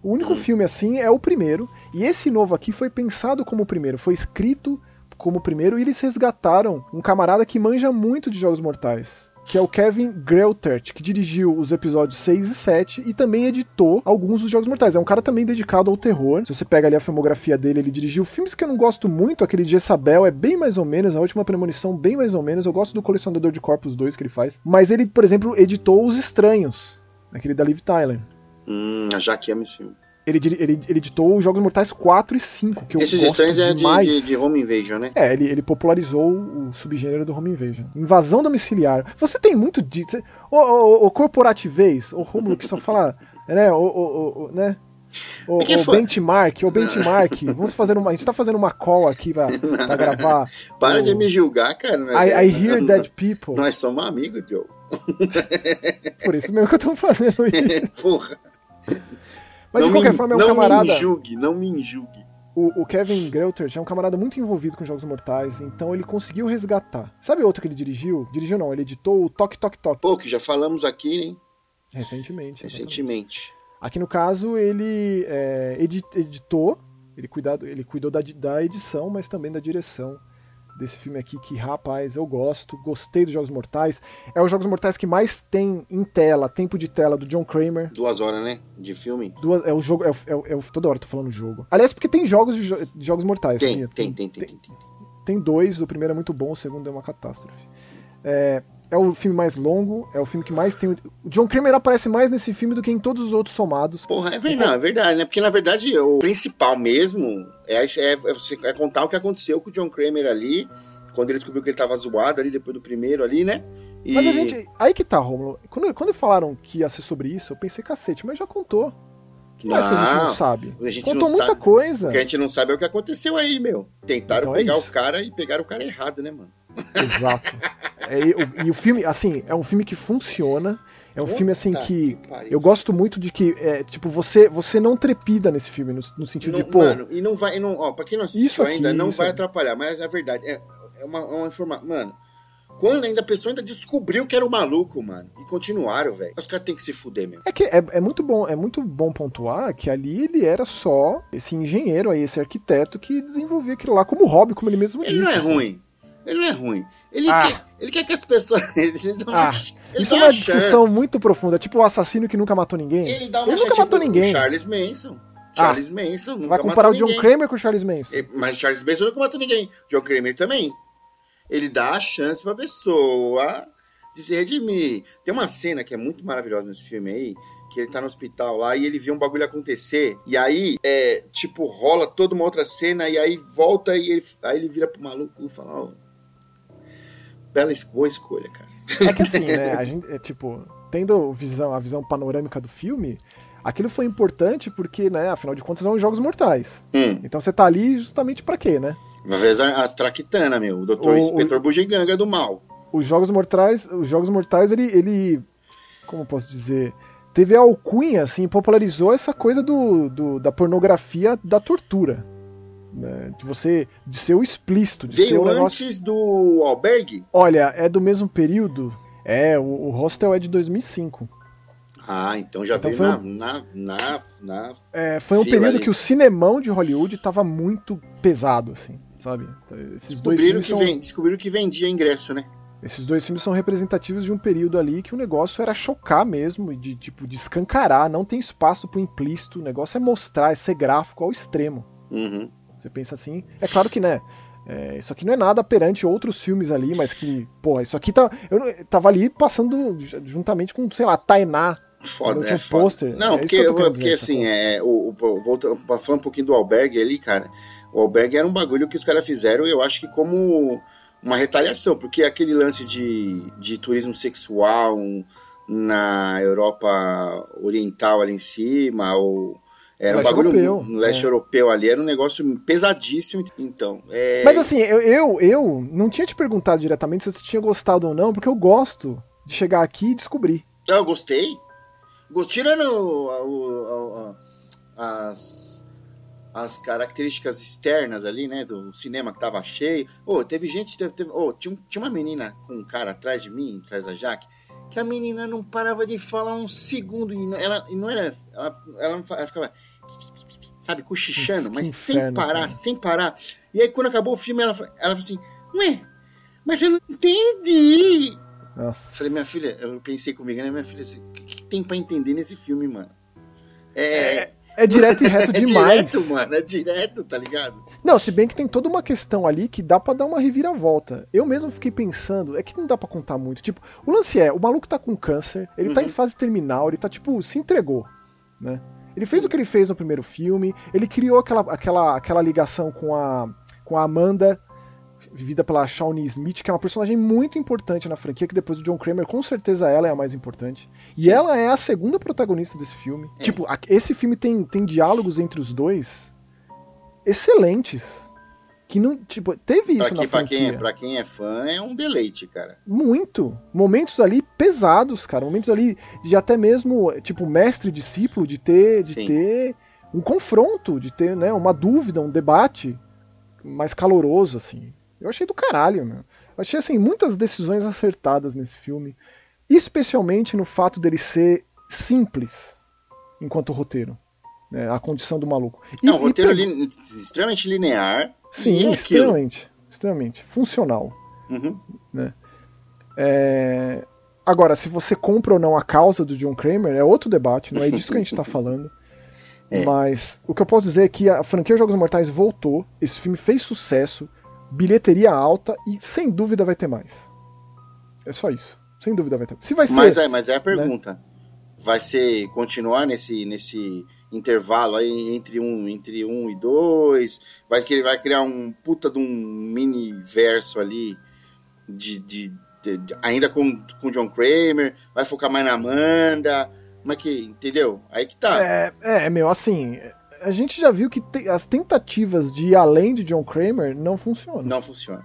O único hum. filme assim é o primeiro, e esse novo aqui foi pensado como o primeiro, foi escrito como o primeiro, e eles resgataram um camarada que manja muito de Jogos Mortais que é o Kevin Greutert, que dirigiu os episódios 6 e 7 e também editou alguns dos Jogos Mortais. É um cara também dedicado ao terror. Se você pega ali a filmografia dele, ele dirigiu filmes que eu não gosto muito, aquele de Isabel é bem mais ou menos, a última premonição bem mais ou menos. Eu gosto do Colecionador de Corpos 2 que ele faz. Mas ele, por exemplo, editou Os Estranhos, aquele da Liv Tyler. Hum, já que amo esse filme ele, ele, ele editou os Jogos Mortais 4 e 5, que Esses eu gosto estranhos é de, de, de, Home Invasion, né? É, ele, ele popularizou o subgênero do Home Invasion. Invasão domiciliar. Você tem muito de... O, o, o corporativez, o Rômulo que só fala... <laughs> Né, o, o, o né? O, o benchmark, o <laughs> benchmark. Vamos fazer uma. A gente tá fazendo uma call aqui pra, pra gravar. Para o... de me julgar, cara. I, é, I hear não, dead people. Nós somos amigos, Joe. Por isso mesmo que eu tô fazendo <laughs> isso. Porra. Mas não de qualquer me, forma é um não camarada. Não me julgue, não me julgue. O, o Kevin Greutert é um camarada muito envolvido com jogos mortais, então ele conseguiu resgatar. Sabe outro que ele dirigiu? Dirigiu não, ele editou o Toque Toque Toque. Pô, que já falamos aqui, hein? Recentemente. Recentemente. Exatamente. Aqui no caso ele é, editou, ele, cuidado, ele cuidou da, da edição, mas também da direção desse filme aqui que, rapaz, eu gosto, gostei dos Jogos Mortais. É os Jogos Mortais que mais tem em tela, tempo de tela do John Kramer. Duas horas, né? De filme. Duas, é o jogo, é, é, é, toda hora tô falando jogo. Aliás, porque tem jogos de, de Jogos Mortais. Tem, tem, tem, tem, tem, tem, tem. dois, o primeiro é muito bom, o segundo é uma catástrofe. É, é o filme mais longo, é o filme que mais tem. O John Kramer aparece mais nesse filme do que em todos os outros somados. Porra, é verdade, é verdade, né? Porque na verdade o principal mesmo é, é, é, é contar o que aconteceu com o John Kramer ali, quando ele descobriu que ele tava zoado ali depois do primeiro ali, né? E... Mas a gente. Aí que tá, Romulo. Quando, quando falaram que ia ser sobre isso, eu pensei, cacete, mas já contou. que mais que a gente não sabe? A gente Contou muita sabe. coisa. O que a gente não sabe é o que aconteceu aí, meu. Tentaram então é pegar é o cara e pegaram o cara errado, né, mano? Exato. É, e, o, e, o, filme, assim, é um filme que funciona. É um Puta filme assim que, eu gosto muito de que, é, tipo, você você não trepida nesse filme, no, no sentido não, de, pô. Mano, e não vai, e não, ó, pra quem não assistiu aqui, ainda, não vai aqui. atrapalhar, mas é verdade. É, é uma, uma informação. Mano, quando ainda a pessoa ainda descobriu que era o um maluco, mano. E continuaram, velho. Os caras têm que se fuder mesmo. É que é, é, muito bom, é muito bom pontuar que ali ele era só esse engenheiro aí, esse arquiteto que desenvolvia aquilo lá como hobby, como ele mesmo ele disse. Ele não é ruim. Ele não é ruim. Ele, ah. quer, ele quer que as pessoas. <laughs> Ah, isso é uma discussão muito profunda. Tipo o assassino que nunca matou ninguém. Ele, dá uma ele nunca matou ninguém. Charles Manson. Charles ah, Manson. Você vai comparar o John ninguém. Kramer com o Charles Manson. Mas Charles Manson nunca matou ninguém. John Kramer também. Ele dá a chance pra pessoa de se redimir. Tem uma cena que é muito maravilhosa nesse filme aí, que ele tá no hospital lá e ele vê um bagulho acontecer. E aí, é, tipo, rola toda uma outra cena e aí volta e ele, aí ele vira pro maluco e fala, ó, oh, bela boa escolha, cara. É que assim, né? A gente, é, tipo, tendo visão, a visão panorâmica do filme, aquilo foi importante porque, né, afinal de contas, são jogos mortais. Hum. Então você tá ali justamente para quê, né? Uma vez as Traquitana, meu, o Dr. Inspetor o, Bugiganga do mal. Os jogos mortais, os jogos mortais, ele, ele como posso dizer, teve a alcunha, assim, popularizou essa coisa do, do da pornografia da tortura né, de você de ser o explícito. De Veio negócio... antes do albergue? Olha, é do mesmo período. É, o, o Hostel é de 2005. Ah, então já então veio na, um... na, na, na, é, Foi um período ali. que o cinemão de Hollywood estava muito pesado, assim, sabe? Esses descobriram, que são... vem, descobriram que vendia ingresso, né? Esses dois filmes são representativos de um período ali que o negócio era chocar mesmo, de tipo, de escancarar, não tem espaço pro implícito, o negócio é mostrar, é ser gráfico ao extremo. Uhum. Você pensa assim. É claro que, né? É, isso aqui não é nada perante outros filmes ali, mas que, pô, isso aqui tá. Eu tava ali passando juntamente com, sei lá, Tainá. Foda, é foda. Não, é porque, eu porque assim, é, o, o, voltando, falando um pouquinho do albergue ali, cara, o albergue era um bagulho que os caras fizeram, eu acho que como uma retaliação, porque aquele lance de, de turismo sexual na Europa Oriental ali em cima, ou era um bagulho europeu, no leste é. europeu ali, era um negócio pesadíssimo. Então. É... Mas assim, eu, eu, eu, não tinha te perguntado diretamente se você tinha gostado ou não, porque eu gosto de chegar aqui e descobrir. Não, eu gostei. Tirando o, as, as características externas ali, né, do cinema que tava cheio. Oh, teve gente, teve, teve, oh, tinha, tinha uma menina com um cara atrás de mim, atrás da Jaque, que a menina não parava de falar um segundo e ela e não era ela, ela, ela ficava sabe cochichando mas sem parar cara. sem parar e aí quando acabou o filme ela ela falou assim ué mas eu não entendi Nossa. falei minha filha eu pensei comigo né minha filha assim, o que, que tem para entender nesse filme mano é, é é direto e reto <laughs> é demais. direto, mano, é direto, tá ligado? Não, se bem que tem toda uma questão ali que dá para dar uma reviravolta. Eu mesmo fiquei pensando, é que não dá para contar muito. Tipo, o lance é, o maluco tá com câncer, ele uhum. tá em uhum. fase terminal, ele tá, tipo, se entregou, né? Ele fez o que ele fez no primeiro filme, ele criou aquela, aquela, aquela ligação com a, com a Amanda, vivida pela Shawnee Smith, que é uma personagem muito importante na franquia, que depois do John Kramer, com certeza ela é a mais importante. Sim. E ela é a segunda protagonista desse filme. É. Tipo, esse filme tem, tem diálogos entre os dois excelentes. Que não, tipo, teve isso pra na franquia. Pra quem, pra quem é fã, é um deleite, cara. Muito. Momentos ali pesados, cara. Momentos ali de até mesmo, tipo, mestre e discípulo, de ter, de ter um confronto, de ter, né, uma dúvida, um debate mais caloroso, assim. Eu achei do caralho, meu. Eu achei, assim, muitas decisões acertadas nesse filme. Especialmente no fato dele ser simples enquanto roteiro. Né, a condição do maluco. E, Não, roteiro li extremamente linear. Sim, é extremamente. Extremamente. Funcional. Uhum. Né? É... Agora, se você compra ou não a causa do John Kramer, é outro debate, não é disso que a gente está <laughs> falando. É. Mas o que eu posso dizer é que a franquia Jogos Mortais voltou, esse filme fez sucesso, bilheteria alta e sem dúvida vai ter mais. É só isso. Sem dúvida vai ter. Se vai ser. Mas é, mas é a né? pergunta. Né? Vai ser continuar nesse nesse intervalo aí entre um entre um e dois? Vai que ele vai criar um puta de um mini verso ali de, de, de, de ainda com com John Kramer, vai focar mais na Amanda, mas que, entendeu? Aí que tá. É, é meu, assim, a gente já viu que te, as tentativas de ir além de John Kramer não funcionam. Não funciona.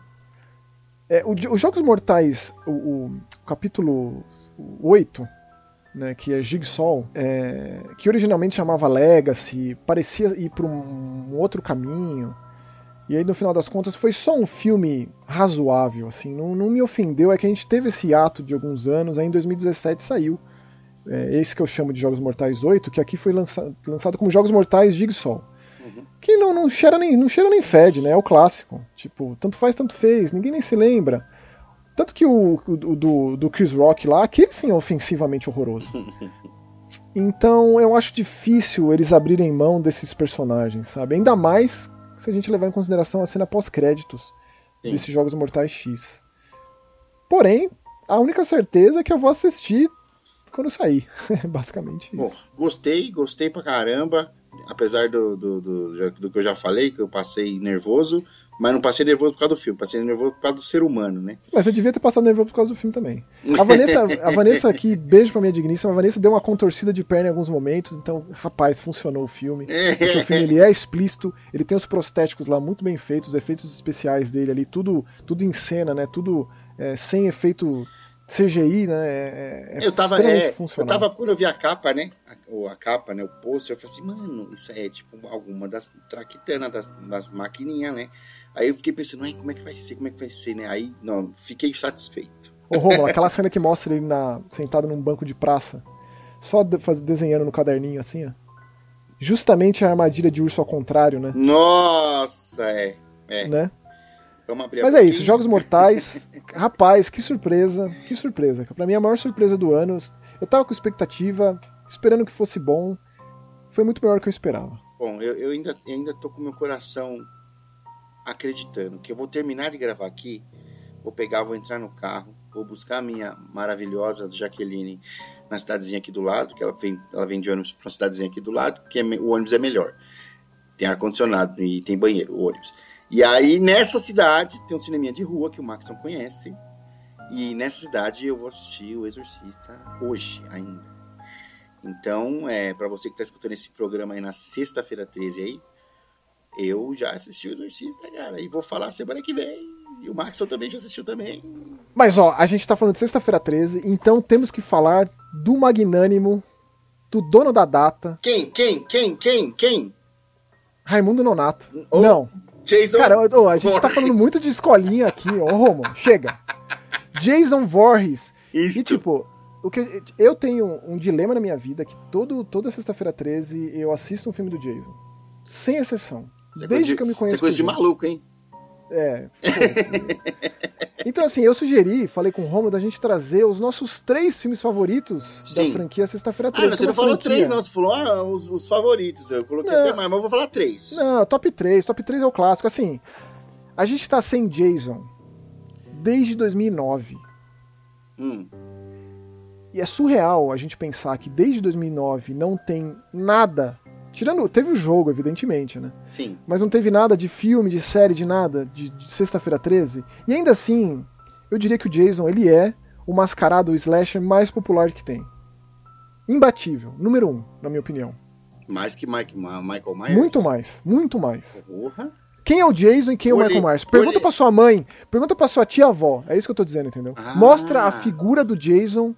É, os Jogos Mortais, o, o, capítulo 8, né, que é Jigsaw, é, que originalmente chamava Legacy, parecia ir para um outro caminho. E aí, no final das contas, foi só um filme razoável, assim, não, não me ofendeu. É que a gente teve esse ato de alguns anos, aí em 2017 saiu. É, esse que eu chamo de Jogos Mortais 8, que aqui foi lança, lançado como Jogos Mortais Jigsaw. Uhum. Que não, não, cheira nem, não cheira nem fede, né? É o clássico. Tipo, tanto faz, tanto fez, ninguém nem se lembra. Tanto que o, o do, do Chris Rock lá, aquele sim é ofensivamente horroroso. <laughs> Então eu acho difícil eles abrirem mão desses personagens, sabe? Ainda mais se a gente levar em consideração a cena pós-créditos desses Jogos Mortais X. Porém, a única certeza é que eu vou assistir quando sair. <laughs> Basicamente isso. Bom, gostei, gostei pra caramba. Apesar do, do, do, do, que eu já falei, que eu passei nervoso, mas não passei nervoso por causa do filme, passei nervoso por causa do ser humano, né? Mas você devia ter passado nervoso por causa do filme também. A Vanessa, a Vanessa aqui, beijo pra minha digníssima, a Vanessa deu uma contorcida de perna em alguns momentos, então, rapaz, funcionou o filme. O filme ele é explícito, ele tem os prostéticos lá muito bem feitos, os efeitos especiais dele ali, tudo, tudo em cena, né? Tudo é, sem efeito CGI, né? É, é eu tava, é, eu tava, quando eu vi a capa, né? A, a capa, né? O pôster, eu falei assim, mano, isso é tipo alguma das traquitanas, das, das maquininhas, né? Aí eu fiquei pensando, ai, como é que vai ser, como é que vai ser, né? Aí, não, fiquei satisfeito. Ô, Romulo, aquela cena que mostra ele na, sentado num banco de praça, só de, faz, desenhando no caderninho assim, ó. Justamente a armadilha de urso ao contrário, né? Nossa, é. é. Né? Mas é isso, Jogos Mortais. <laughs> Rapaz, que surpresa, que surpresa. Pra mim, a maior surpresa do ano. Eu tava com expectativa, esperando que fosse bom. Foi muito melhor do que eu esperava. Bom, eu, eu ainda, ainda tô com meu coração acreditando que eu vou terminar de gravar aqui. Vou pegar, vou entrar no carro, vou buscar a minha maravilhosa Jaqueline na cidadezinha aqui do lado, que ela vem, ela vem de ônibus pra uma cidadezinha aqui do lado, porque é o ônibus é melhor. Tem ar-condicionado e tem banheiro, o ônibus. E aí, nessa cidade, tem um cinema de rua que o Maxon conhece. E nessa cidade eu vou assistir O Exorcista hoje ainda. Então, é, para você que está escutando esse programa aí na sexta-feira 13 aí, eu já assisti O Exorcista, cara. E vou falar semana que vem. E o Maxon também já assistiu também. Mas ó, a gente tá falando de sexta-feira 13, então temos que falar do magnânimo, do dono da data. Quem? Quem? Quem? Quem? Quem? Raimundo Nonato. Oh. Não. Jason Cara, oh, a gente Voorhees. tá falando muito de escolinha aqui, ô Romo, chega. Jason Voorhees. Isso. E tipo, o que eu tenho um dilema na minha vida que todo, toda sexta-feira 13 eu assisto um filme do Jason. Sem exceção. É desde de, que eu me conheço. Isso é coisa de maluco, hein? É. <laughs> então, assim, eu sugeri, falei com o Romulo, da gente trazer os nossos três filmes favoritos Sim. da franquia Sexta-feira 13. Ah, você não falou franquia. três, não. Você falou ah, os, os favoritos. Eu coloquei não. até mais, mas eu vou falar três. Não, top 3. Top 3 é o clássico. Assim, a gente tá sem Jason desde 2009. Hum. E é surreal a gente pensar que desde 2009 não tem nada Tirando, teve o jogo, evidentemente, né? Sim. Mas não teve nada de filme, de série, de nada, de, de Sexta-feira 13. E ainda assim, eu diria que o Jason, ele é o mascarado, o slasher mais popular que tem. Imbatível, número um, na minha opinião. Mais que Mike, Michael Myers? Muito mais, muito mais. Porra. Quem é o Jason e quem é o Michael Myers? Pergunta pra sua mãe, pergunta pra sua tia-avó. É isso que eu tô dizendo, entendeu? Ah. Mostra a figura do Jason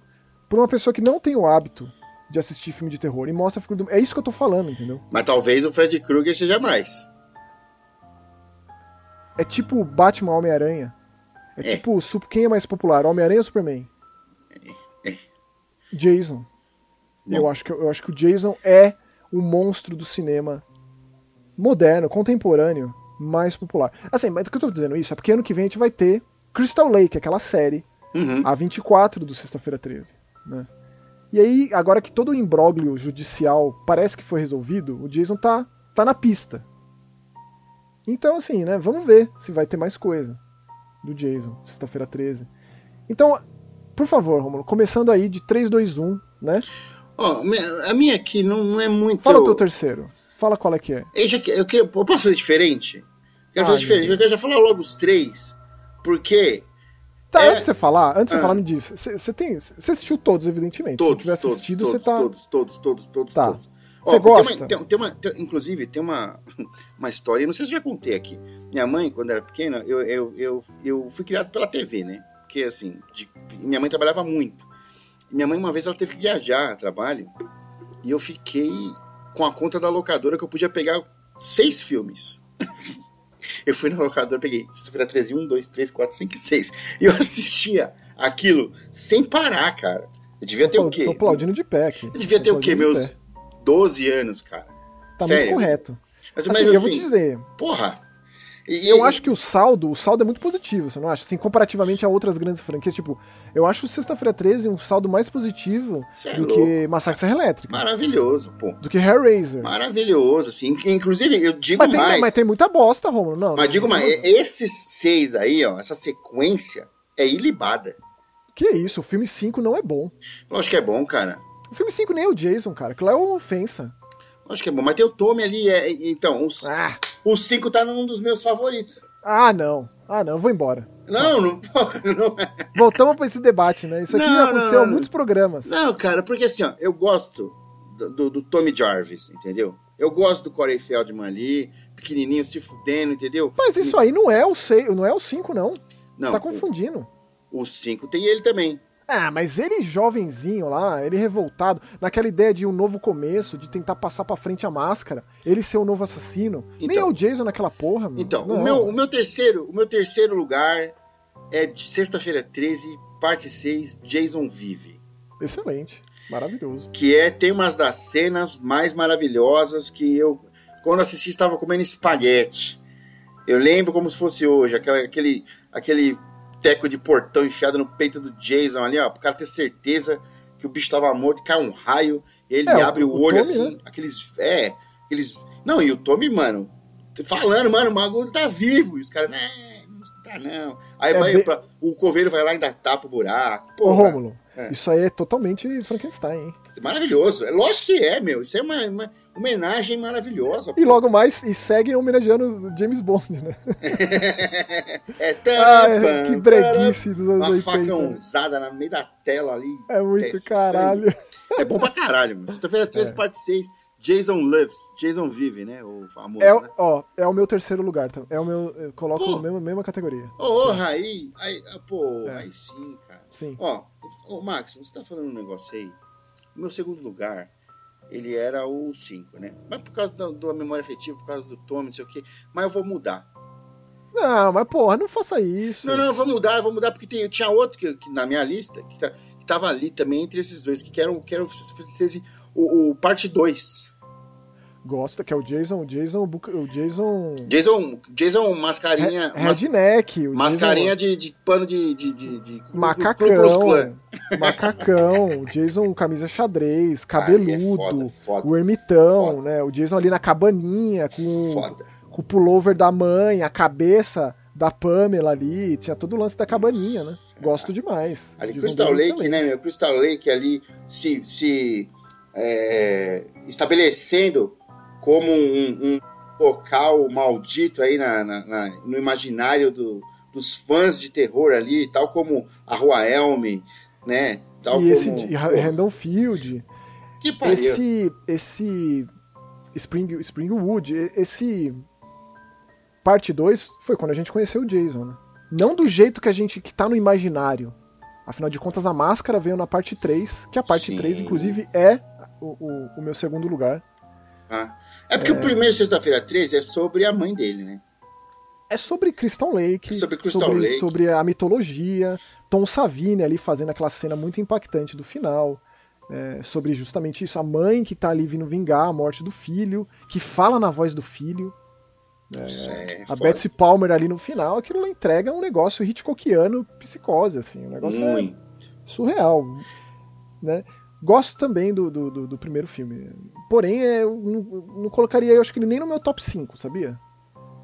pra uma pessoa que não tem o hábito de assistir filme de terror. E mostra a figura do... É isso que eu tô falando, entendeu? Mas talvez o Fred Krueger seja mais. É tipo Batman Homem-Aranha. É, é, tipo quem é mais popular, Homem-Aranha ou Superman? É. é. Jason. Eu acho, que, eu acho que o Jason é o monstro do cinema moderno, contemporâneo, mais popular. Assim, mas o que eu tô dizendo isso é porque ano que vem a gente vai ter Crystal Lake, aquela série, uhum. a 24 do Sexta-feira 13. Né? E aí, agora que todo o imbróglio judicial parece que foi resolvido, o Jason tá, tá na pista. Então, assim, né? Vamos ver se vai ter mais coisa do Jason, sexta-feira 13. Então, por favor, Romulo, começando aí de 3, 2, 1, né? Ó, oh, a minha aqui não é muito. Fala o teu terceiro. Fala qual é que é. Eu, já, eu, eu posso fazer diferente? quero ah, fazer diferente. Eu quero já falar logo os três. Porque Tá, é... antes de você falar, antes de você ah. falar, me diz. Você tem. Você assistiu todos, evidentemente. Todos, Se tiver assistido, você tá. Todos, todos, todos, todos, tá. todos. Você gosta? Tem uma, tem, uma tem, inclusive, tem uma, <laughs> uma história, não sei se eu já contei aqui. Minha mãe, quando era pequena, eu, eu, eu, eu fui criado pela TV, né? Porque, assim, de, minha mãe trabalhava muito. Minha mãe, uma vez, ela teve que viajar a trabalho. E eu fiquei com a conta da locadora que eu podia pegar seis filmes. Eu fui na locadora, peguei sexta-feira 13, 1, 2, 3, 4, 5 6. E eu <laughs> assistia aquilo sem parar, cara. Eu devia ter tô, o quê? Tô aplaudindo de pé aqui. Eu devia ter o quê? Meus 12 anos, cara. Tá Sério. correto. Mas, Assim, mas eu assim, vou te dizer, porra. E, eu e- acho que o saldo, o saldo é muito positivo, você não acha? Assim, comparativamente a outras grandes franquias, tipo, eu acho o Sexta-feira 13 um saldo mais positivo é do louco. que Massacre Serra Elétrica, Maravilhoso, pô. do que Hellraiser. Maravilhoso, assim. Inclusive, eu digo Mas tem, mais. mas tem muita bosta, Romulo. Não, Mas não- digo mais, não- esses seis aí, ó, essa sequência é ilibada. Que isso, o filme 5 não é bom. Lógico que é bom, cara. O filme 5 nem é o Jason, cara. Aquilo é uma ofensa. Lógico que é bom. Mas tem o Tommy ali. É, então, os, Ah, o cinco tá num dos meus favoritos. ah não. Ah, não, eu vou embora. Não, não, <laughs> não, Voltamos pra esse debate, né? Isso aqui Não, já aconteceu não, em não. muitos programas. não, cara, porque assim, ó, eu gosto do, do, do Tommy Jarvis, entendeu? Eu gosto do Corey Feldman ali, pequenininho, se fudendo, entendeu? Mas isso aí não é o 6, não é o 5, não. Não, tá confundindo. o 5 tem ele também. Ah, mas ele jovenzinho lá, ele revoltado, naquela ideia de um novo começo, de tentar passar pra frente a máscara, ele ser o novo assassino. Nem é Então. o Jason naquela porra, meu. Então, Não. o meu, o meu terceiro, o meu terceiro lugar é de sexta-feira 13, parte 6, Jason Vive. Excelente. Maravilhoso. Que é, tem umas das cenas mais maravilhosas que eu, quando assisti, estava comendo espaguete. Eu lembro como se fosse hoje, aquele, aquele teco de portão enfiado no peito do Jason ali, ó, pro cara ter certeza que o bicho tava morto, cai um raio, ele É, abre o, o olho Tommy, assim, aqueles. É, aqueles. Não, e o Tommy, mano, falando, mano, o bagulho tá vivo. E os caras, né, não tá não. Aí É vai bem- pra- o coveiro vai lá e ainda tapa o buraco. Ô, Porra, Rômulo, É. isso aí é totalmente Frankenstein, hein? Maravilhoso. É lógico que é, meu. Isso é uma, uma homenagem maravilhosa. E logo mais, e seguem homenageando James Bond, né? <laughs> é Ah, taram, que breguice dos anos Uma 80. facãozada no meio da tela ali. É muito caralho. É bom pra caralho, mano. Sexta-feira 13, É. parte 6. Jason Lives. Jason Vive, né? O famoso, É, o- né? ó, é o meu terceiro lugar, tá? É o meu. Eu coloco Pô. na mesma, mesma categoria. Ô, aí, aí, ah, pô, É. aí sim, cara. Sim. Ó, ô, Max, você tá falando um negócio aí. O meu segundo lugar, ele era o 5, né? Mas por causa da, da memória afetiva, por causa do Tommy, não sei o quê. Mas eu vou mudar. Não, mas porra, não faça isso. Não, não, eu vou mudar, eu vou mudar porque tem, tinha outro que, que na minha lista que, tá, que tava ali também entre esses dois, que eram, que eram o, o parte 2. Gosta, que é o Jason, o Jason, o Jason. Jason, Jason mascarinha. Re- mas- Redneck, o mascarinha de, de pano de. de, de, de Jason, macacão, macacão, o Jason camisa xadrez, é cabeludo, foda, foda, o ermitão, foda. né? O Jason ali na cabaninha com, foda. com o pullover da mãe, a cabeça da Pamela ali, tinha todo o lance da cabaninha, né? Gosto demais. Ali, Jason Crystal é Lake, excelente. né, meu? Crystal Lake ali se, se é, estabelecendo como um, um local maldito aí na, na- na- no imaginário do- dos fãs de terror ali, tal como a Rua Elm, né? Tal E como, esse Porra, Random Field, que pariu. esse esse Spring, Springwood, esse parte 2 foi quando a gente conheceu o Jason, né? Não do jeito que a gente que tá no imaginário. Afinal de contas, a máscara veio na parte 3, que a parte Sim. 3, inclusive, é o, o, o meu segundo lugar. Ah. É porque o primeiro Sexta-feira 13 é sobre a mãe dele, né? É sobre Crystal Lake, É sobre Crystal sobre, Lake. sobre a mitologia, Tom Savini ali fazendo aquela cena muito impactante do final. é, sobre justamente isso, a mãe que tá ali vindo vingar a morte do filho, que fala na voz do filho. Isso é A. Betsy Palmer ali no final, aquilo lá entrega um negócio Hitchcockiano, psicose, assim, um negócio é surreal, né? Gosto também do, do, do- do primeiro filme, porém é, eu não, não colocaria, eu acho que ele nem no meu top 5, sabia?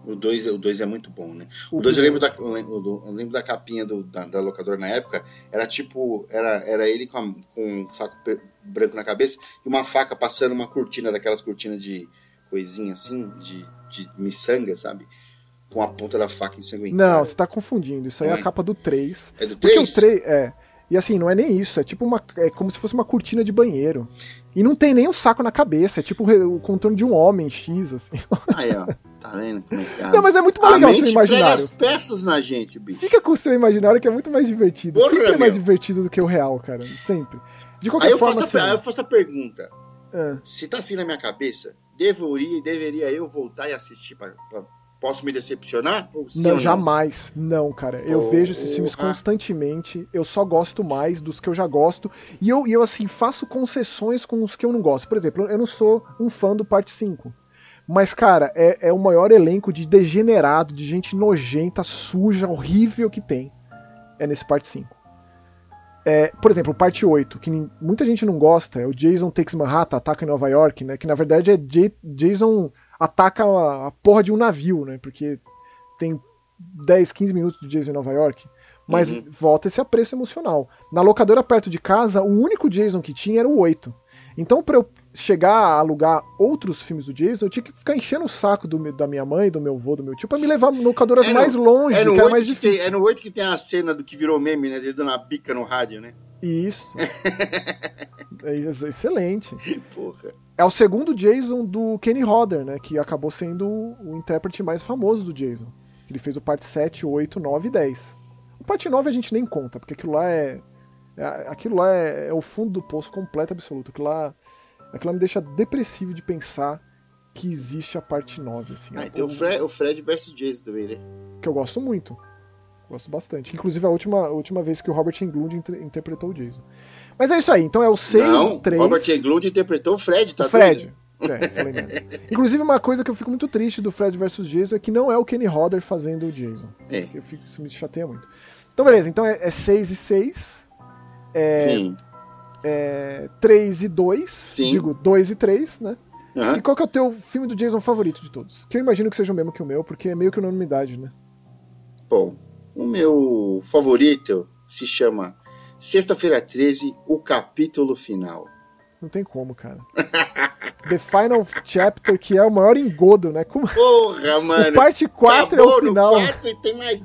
O 2 o dois é muito bom, né? O O 2 eu lembro da, eu lembro, da capinha do- da, da locadora na época. Era tipo. Era, era ele com, a- com um saco branco na cabeça e uma faca passando uma cortina, daquelas cortinas de coisinha assim, de, de miçanga, sabe? Com a ponta da faca ensanguentada. Não, você tá confundindo, isso aí é Não a é? capa do 3. É do Porque 3? o 3, é. E assim, não é nem isso, é tipo uma. É como se fosse uma cortina de banheiro. E não tem nem o saco na cabeça, é tipo o contorno de um homem X, assim. <laughs> Aí, ó. Tá vendo como é que é? Não, mas é muito mais A legal o seu prega imaginário. as peças na gente, bicho. Fica com o seu imaginário que é muito mais divertido. Porra, Sempre é mais meu. divertido do que o real, cara. Sempre. De qualquer Aí eu forma, faço, a, assim, aí eu faço a pergunta. ah, Se tá assim na minha cabeça, deveria, deveria eu voltar e assistir? Pra, pra- posso me decepcionar? Ou sim não, ou jamais. Não, cara. Eu Porra. vejo esses filmes constantemente. Eu só gosto mais dos que eu já gosto. E eu, eu, assim, faço concessões com os que eu não gosto. Por exemplo, eu não sou um fã do Parte 5. Mas, cara, é, é o maior elenco de degenerado, de gente nojenta, suja, horrível que tem. É nesse Parte 5. É, por exemplo, Parte 8, que muita gente não gosta, é o Jason Takes Manhattan, ataca em Nova York, né? Que na verdade é J- Jason ataca a, a porra de um navio, né? Porque tem 10, 15 minutos do Jason em Nova York. Mas Uhum. volta esse apreço emocional. Na locadora perto de casa, o único Jason que tinha era o 8. Então, pra eu chegar a alugar outros filmes do Jason, eu tinha que ficar enchendo o saco do da minha mãe, do meu avô, do meu tio, pra me levar locadoras É no- mais longe, É no, que era 8 mais que difícil. tem, é no 8 que tem a cena do que virou meme, né? Dele dando uma bica no rádio, né? Isso. <laughs> é ex- excelente. Porra. É o segundo Jason do Kenny Hodder, né? Que acabou sendo o, intérprete mais famoso do Jason. Ele fez o parte 7, 8, 9 e 10. O parte 9 a gente nem conta, porque aquilo lá é. é- aquilo lá é, é o fundo do poço completo absoluto. Aquilo lá, aquilo lá me deixa depressivo de pensar que existe a parte 9. Assim, Ah, É e tem o Fred, o Fred versus Jason também, né? Que eu gosto muito. Gosto bastante. Inclusive a última, a última vez que o Robert Englund inter- interpretou o Jason. Mas é isso aí. Então é o 6, Não, o 3. Robert Englund interpretou o Fred, tá Fred. doido? É. Inclusive, uma coisa que eu fico muito triste do Fred vs Jason é que não é o Kenny Hodder fazendo o Jason. É. Eu fico, isso me chateia muito. Então, beleza. Então é, é 6 e 6, Sim. é 3 e 2. Sim. Digo, 2 e 3, né? Aham. E qual que é o teu filme do Jason favorito de todos? Que eu imagino que seja o mesmo que o meu, porque é meio que unanimidade, né? Bom, o meu favorito se chama Sexta-feira 13, o capítulo final. Não tem como, cara. <laughs> The Final Chapter, que é o maior engodo, né? Como... Porra, <laughs> mano. o parte 4 é acabou o final. No 4 e tem mais.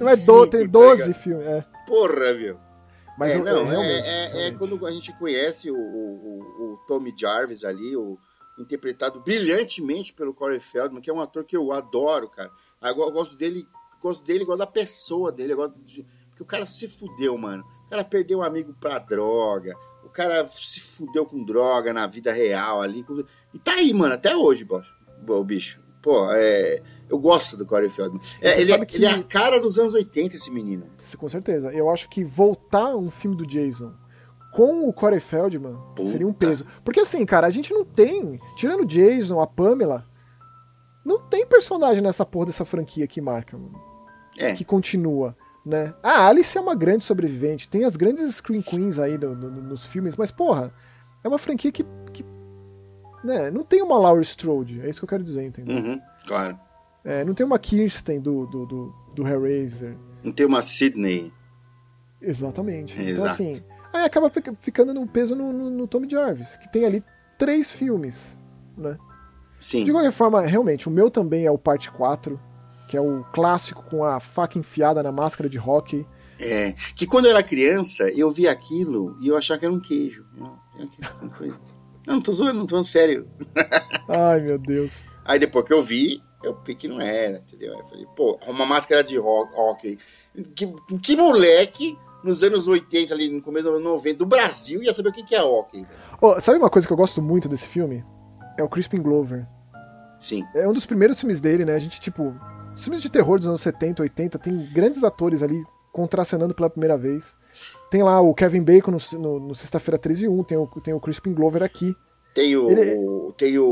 Não é do, 25, tem tá 12 ligado? filmes. É. Porra, meu. Mas é, eu- não, é, realmente, é- é realmente. quando a gente conhece o, o, o- Tommy Jarvis ali, o, interpretado brilhantemente pelo Corey Feldman, que é um ator que eu adoro, cara. Eu gosto dele, gosto dele igual da pessoa dele, eu gosto de- porque o cara se fudeu, mano. O cara perdeu um amigo pra droga, o cara se fudeu com droga na vida real ali. com- E tá aí, mano, até hoje, o bicho. Pô, é, eu gosto do Corey Feldman. É, Você ele, é, que- ele é a cara dos anos 80, esse menino. Com certeza. Eu acho que voltar um filme do Jason com o Corey Feldman Puta. seria um peso. Porque assim, cara, a gente não tem, tirando o Jason, a Pamela, não tem personagem nessa porra dessa franquia que marca, mano. É. Que continua, né? A Alice é uma grande sobrevivente, tem as grandes Screen Queens aí no- no- nos filmes, mas porra, é uma franquia que, que né, não tem uma Laurie Strode, é isso que eu quero dizer, entendeu? Uhum, claro. É, não tem uma Kirsten do, do, do, do Hellraiser, Não tem uma Sidney. Exatamente. Então, Exato. assim, aí acaba fica- ficando no peso no, no, no Tommy Jarvis, que tem ali três filmes, né? Sim. De qualquer forma, realmente, o meu também é o parte 4, que é o clássico com a faca enfiada na máscara de hockey. É, que quando eu era criança, eu via aquilo e eu achava que era um queijo. Não. Não, não tô zoando, não tô falando sério. <laughs> Ai, meu Deus. Aí depois que eu vi, eu vi que não era, entendeu? Aí eu falei, pô, uma máscara de ho- hockey. Que, que moleque, nos anos 80, ali no começo dos anos 90, do Brasil, ia saber o que que é hockey. Ó, sabe uma coisa que eu gosto muito desse filme? É o Crispin Glover. Sim. É um dos primeiros filmes dele, né? A gente, tipo, os filmes de terror dos anos 70, 80, tem grandes atores ali contracenando pela primeira vez. Tem lá o Kevin Bacon no, no, no Sexta-feira 13 e 1, tem o, tem o Crispin Glover aqui. Tem o, Ele- o- tem o,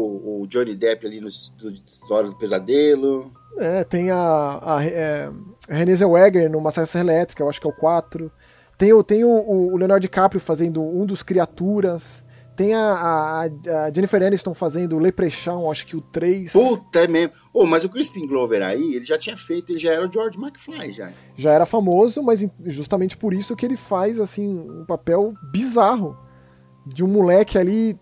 o Johnny Depp ali no Hora do Pesadelo. É, tem a, a, é, a Renée Zellweger no Massacre Elétrica, eu acho que é o 4. Tem, o, tem o, o Leonardo DiCaprio fazendo um dos Criaturas. Tem a, a, a Jennifer Aniston fazendo o Leprechaun, acho que o 3. Puta, é mesmo. Ô, mas o Crispin Glover aí, ele já tinha feito, ele já era o George McFly, já. Já era famoso, mas justamente por isso que ele faz assim um papel bizarro de um moleque ali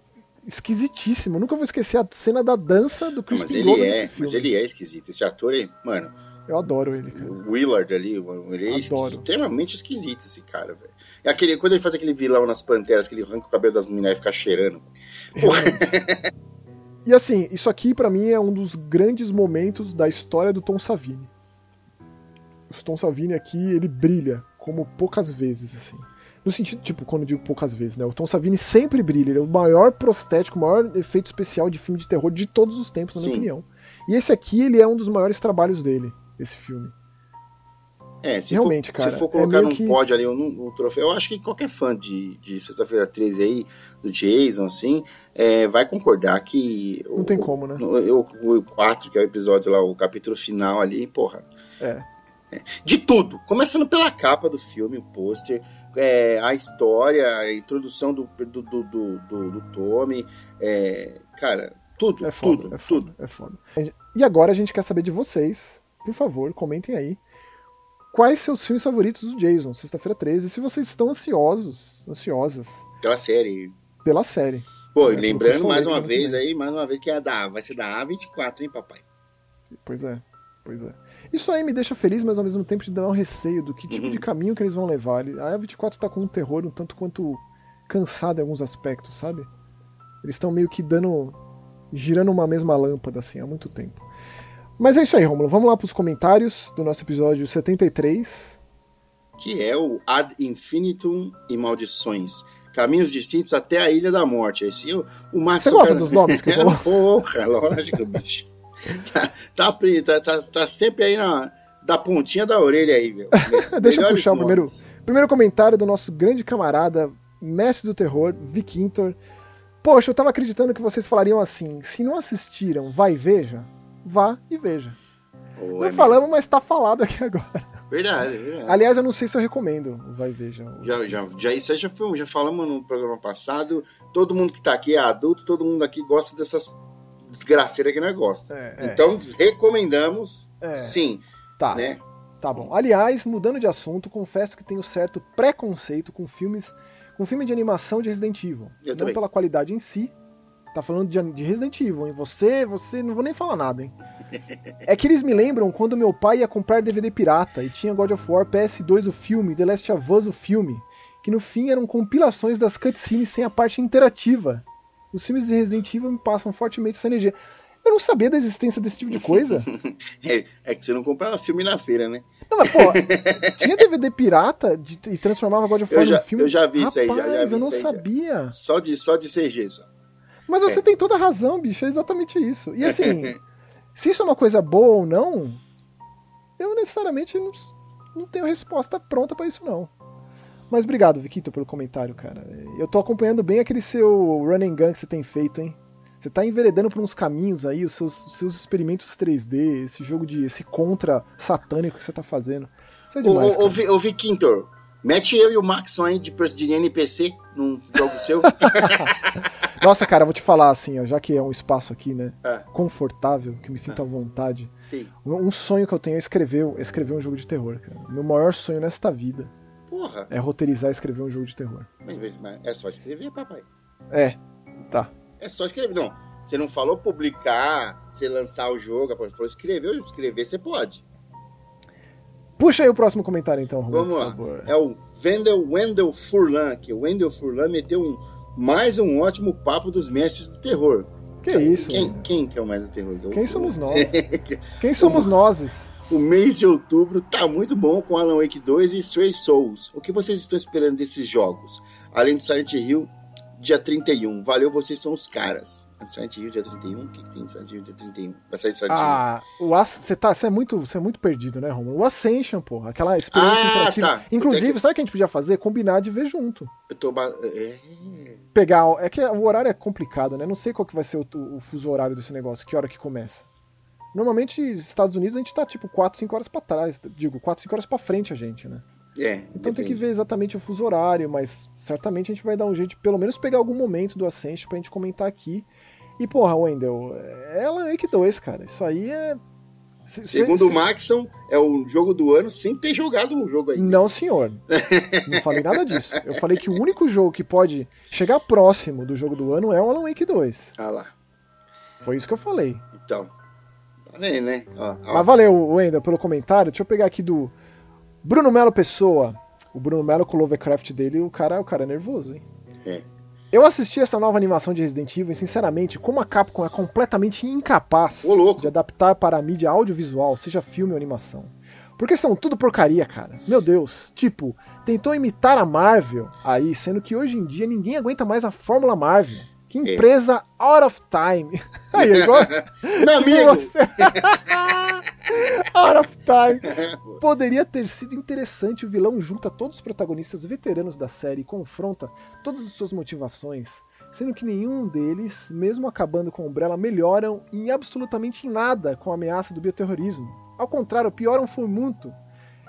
esquisitíssimo. Eu nunca vou esquecer a cena da dança do Crispin mas ele Glover é, nesse filme. mas ele é esquisito. Esse ator aí, mano, Eu adoro ele, cara. o Willard ali, ele é esqui- Adoro. extremamente esquisito esse cara, velho. Aquele, quando ele faz aquele vilão nas Panteras, que ele arranca o cabelo das mulheres e fica cheirando. Porra. <laughs> E assim, isso aqui para mim é um dos grandes momentos da história do Tom Savini. O Tom Savini aqui, ele brilha como poucas vezes, assim. No sentido, tipo, quando eu digo poucas vezes, né? O Tom Savini sempre brilha. Ele é o maior prostético, o maior efeito especial de filme de terror de todos os tempos, na minha opinião. E esse aqui, ele é um dos maiores trabalhos dele, esse filme. É, se Realmente, for, cara. Se for colocar é num que... pódio ali um, um, troféu, eu acho que qualquer fã de, de Sexta-feira 13 aí, do Jason, assim, é, vai concordar que. Não o, tem como, né? O, o 4, que é o episódio lá, o capítulo final ali, porra. É. é. De tudo. Começando pela capa do filme, o pôster, é, a história, a introdução do, do, do, do, do, do Tommy. É, cara, tudo, é foda, tudo, é foda, tudo. É foda. E agora a gente quer saber de vocês. Por favor, comentem aí quais seus filmes favoritos do Jason, sexta-feira 13, e se vocês estão ansiosos, ansiosas. Pela série. Pela série. Pô, é, lembrando mais uma vez aí, mais uma vez que é da, vai ser da A24, hein, papai? Pois é, pois é. Isso aí me deixa feliz, mas ao mesmo tempo te dá um receio do que tipo uhum. de caminho que eles vão levar. A A24 tá com um terror um tanto quanto cansado em alguns aspectos, sabe? Eles estão meio que dando. girando uma mesma lâmpada assim há muito tempo. Mas é isso aí, Romulo. Vamos lá para os comentários do nosso episódio 73. Que é o Ad Infinitum e Maldições. Caminhos distintos até a Ilha da Morte. Esse, o, o Max Você gosta dos nomes que eu falo? Porra, lógico, bicho. Tá, tá, tá, tá, tá, sempre aí na, da pontinha da orelha aí, meu. <laughs> Deixa eu puxar o primeiro, primeiro comentário do nosso grande camarada, mestre do terror, Vikintor. Poxa, eu tava acreditando que vocês falariam assim. Se não assistiram, vai e veja vá e veja. não é falamos, mas tá falado aqui <laughs> agora. Verdade, verdade. Aliás, eu não sei se eu recomendo. Vai ver já. Já, já, isso já, foi, já falamos no programa passado. Todo mundo que tá aqui é adulto, todo mundo aqui gosta dessas desgraceiras que nós gosta. É, é. então, recomendamos, é. sim. Tá. Né? Tá bom. Aliás, mudando de assunto, confesso que tenho certo preconceito com filmes, com filme de animação de Resident Evil. Eu não também. pela qualidade em si, Tá falando de, de Resident Evil, hein? Você, você, não vou nem falar nada, hein? É que eles me lembram quando meu pai ia comprar DVD pirata e tinha God of War PS2 o filme, The Last of Us o filme, que no fim eram compilações das cutscenes sem a parte interativa. Os filmes de Resident Evil me passam fortemente essa energia. Eu não sabia da existência desse tipo de coisa. <laughs> é, é, que você não comprava filme na feira, né? Não, mas, pô, tinha DVD pirata de, e transformava God of War no filme. Eu já vi Rapaz, isso aí, já, já vi eu não sabia. Só de, só de CG, só. Mas você é. tem toda a razão, bicho, é exatamente isso. E assim, <laughs> se isso é uma coisa boa ou não, eu necessariamente não, não tenho resposta pronta para isso, não. Mas obrigado, Viquito, pelo comentário, cara. Eu tô acompanhando bem aquele seu running gun que você tem feito, hein? Você tá enveredando por uns caminhos aí, os seus, os seus experimentos 3D, esse jogo de. esse contra satânico que você tá fazendo. Isso é demais. Ô, ô, ô, Viquintor, mete eu e o Max aí de, de NPC num jogo seu. <laughs> Nossa, cara, vou te falar assim, ó, já que é um espaço aqui, né? É. Confortável, que me sinto é. à vontade. Sim. Um sonho que eu tenho é escrever, é escrever um jogo de terror, cara. Meu maior sonho nesta vida. Porra. É roteirizar e escrever um jogo de terror. Mas, mas é só escrever, papai. É, tá. É só escrever. Não, você não falou publicar, você lançar o jogo, você falou escrever, escrever você pode. Puxa aí o próximo comentário então, Rui, Vamos lá. É o Wendel, Wendel Furlan, que o Wendel Furlan meteu um, mais um ótimo papo dos mestres do terror. Que quem, isso? Quem, quem que é o mais do terror? Quem somos nós? <laughs> quem somos nós? O mês de outubro tá muito bom com Alan Wake 2 e Stray Souls. O que vocês estão esperando desses jogos? Além do Silent Hill, dia 31. Valeu, vocês são os caras. Silent Hill dia 31? O que, que tem Silent Hill dia 31? Vai sair de Silent Hill. Ah, você tá, é muito, é muito perdido, né, Romulo? O Ascension, porra, aquela experiência ah, interativa. Tá. Inclusive, que... sabe o que a gente podia fazer? Combinar de ver junto. Eu tô. É... Pegar. É que o horário é complicado, né? Não sei qual que vai ser o, o fuso horário desse negócio, que hora que começa. Normalmente, Estados Unidos, a gente tá tipo 4, 5 horas pra trás. Digo, 4, 5 horas pra frente a gente, né? É, então depende. tem que ver exatamente o fuso horário, mas certamente a gente vai dar um jeito de pelo menos pegar algum momento do Ascension pra gente comentar aqui. E porra, Wendel, é Alan Wake 2, cara. Isso aí é. Se, Segundo se, o Maxon, é o jogo do ano sem ter jogado o jogo aí. Não, senhor. Não falei nada disso. Eu falei que o único jogo que pode chegar próximo do jogo do ano é o Alan Wake 2. Ah lá. Foi isso que eu falei. Então. Tá vendo, né? Ó, ó. Mas valeu, Wendel, pelo comentário. Deixa eu pegar aqui do Bruno Melo Pessoa. O Bruno Melo com o Lovecraft dele, o cara, o cara é nervoso, hein? É. Eu assisti essa nova animação de Resident Evil e, sinceramente, como a Capcom é completamente incapaz de adaptar para a mídia audiovisual, seja filme ou animação. Porque são tudo porcaria, cara. Meu Deus. Tipo, tentou imitar a Marvel aí, sendo que hoje em dia ninguém aguenta mais a Fórmula Marvel. Que é. empresa é. out of time. <laughs> Aí, igual. <laughs> Meu amigo! Você... <laughs> out of time. Poderia ter sido interessante o vilão junta todos os protagonistas veteranos da série e confronta todas as suas motivações, sendo que nenhum deles, mesmo acabando com Umbrella, melhoram em absolutamente nada com a ameaça do bioterrorismo. Ao contrário, pioram foi muito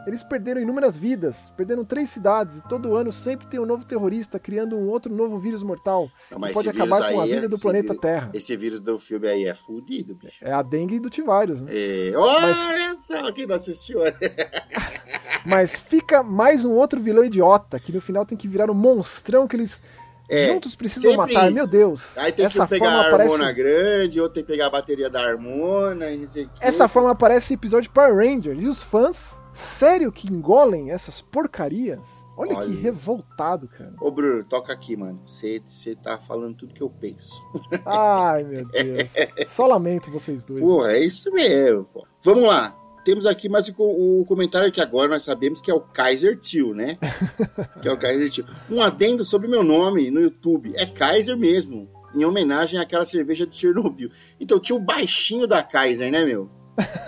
eles perderam inúmeras vidas, perderam três cidades e todo ano sempre tem um novo terrorista criando um outro novo vírus mortal Não, que pode acabar com a vida é, do planeta vírus, Terra. Esse vírus do filme aí é fudido, bicho. É a dengue do Tivarius, né? É... Olha só quem não assistiu. <laughs> Mas fica mais um outro vilão idiota que no final tem que virar um monstrão que eles é, juntos precisam matar. Isso. Meu Deus. Aí tem essa que pegar a Harmona aparece... grande, ou tem que pegar a bateria da Harmona e não sei o que. Essa forma aparece em episódio Power Rangers. E os fãs Sério que engolem essas porcarias? Olha, Olha, que revoltado, cara. Ô, Bruno, toca aqui, mano. Você tá falando tudo que eu penso. <laughs> Ai, meu Deus. Só lamento vocês dois. Porra, é isso mesmo. Pô. Vamos lá. Temos aqui mais o, o, comentário que agora nós sabemos que é o Kaiser Tio, né? <laughs> que é o Kaiser Tio. Um adendo sobre meu nome no YouTube. É Kaiser mesmo. Em homenagem àquela cerveja de Chernobyl. Então tinha o baixinho da Kaiser, né, meu?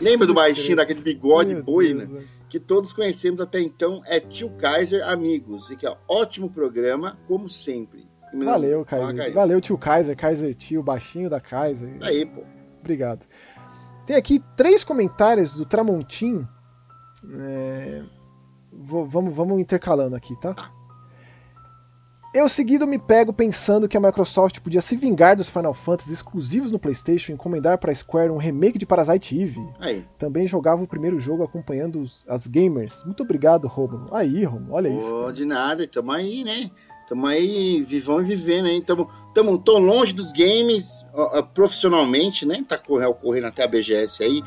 Lembra do <laughs> baixinho daquele bigode boi, né? Que todos conhecemos até então, é Tio Kaiser Amigos. E que é ótimo programa, como sempre. Valeu, Kaiser. Valeu, tio Kaiser, Kaiser tio, baixinho da Kaiser. Aí, pô. Obrigado. Tem aqui três comentários do Tramontim. É... Vamos, vamos intercalando aqui, tá? Ah. Eu seguido me pego pensando que a Microsoft podia se vingar dos Final Fantasy exclusivos no PlayStation e encomendar para Square um remake de Parasite Eve. Aí. Também jogava o primeiro jogo acompanhando os, as gamers. Muito obrigado, Romulo. Aí, Romulo, olha isso. De nada, tamo aí, né? Tamo aí vivão e vivendo, hein? Tamo, tamo tão longe dos games profissionalmente, né? Tá correndo até a BGS aí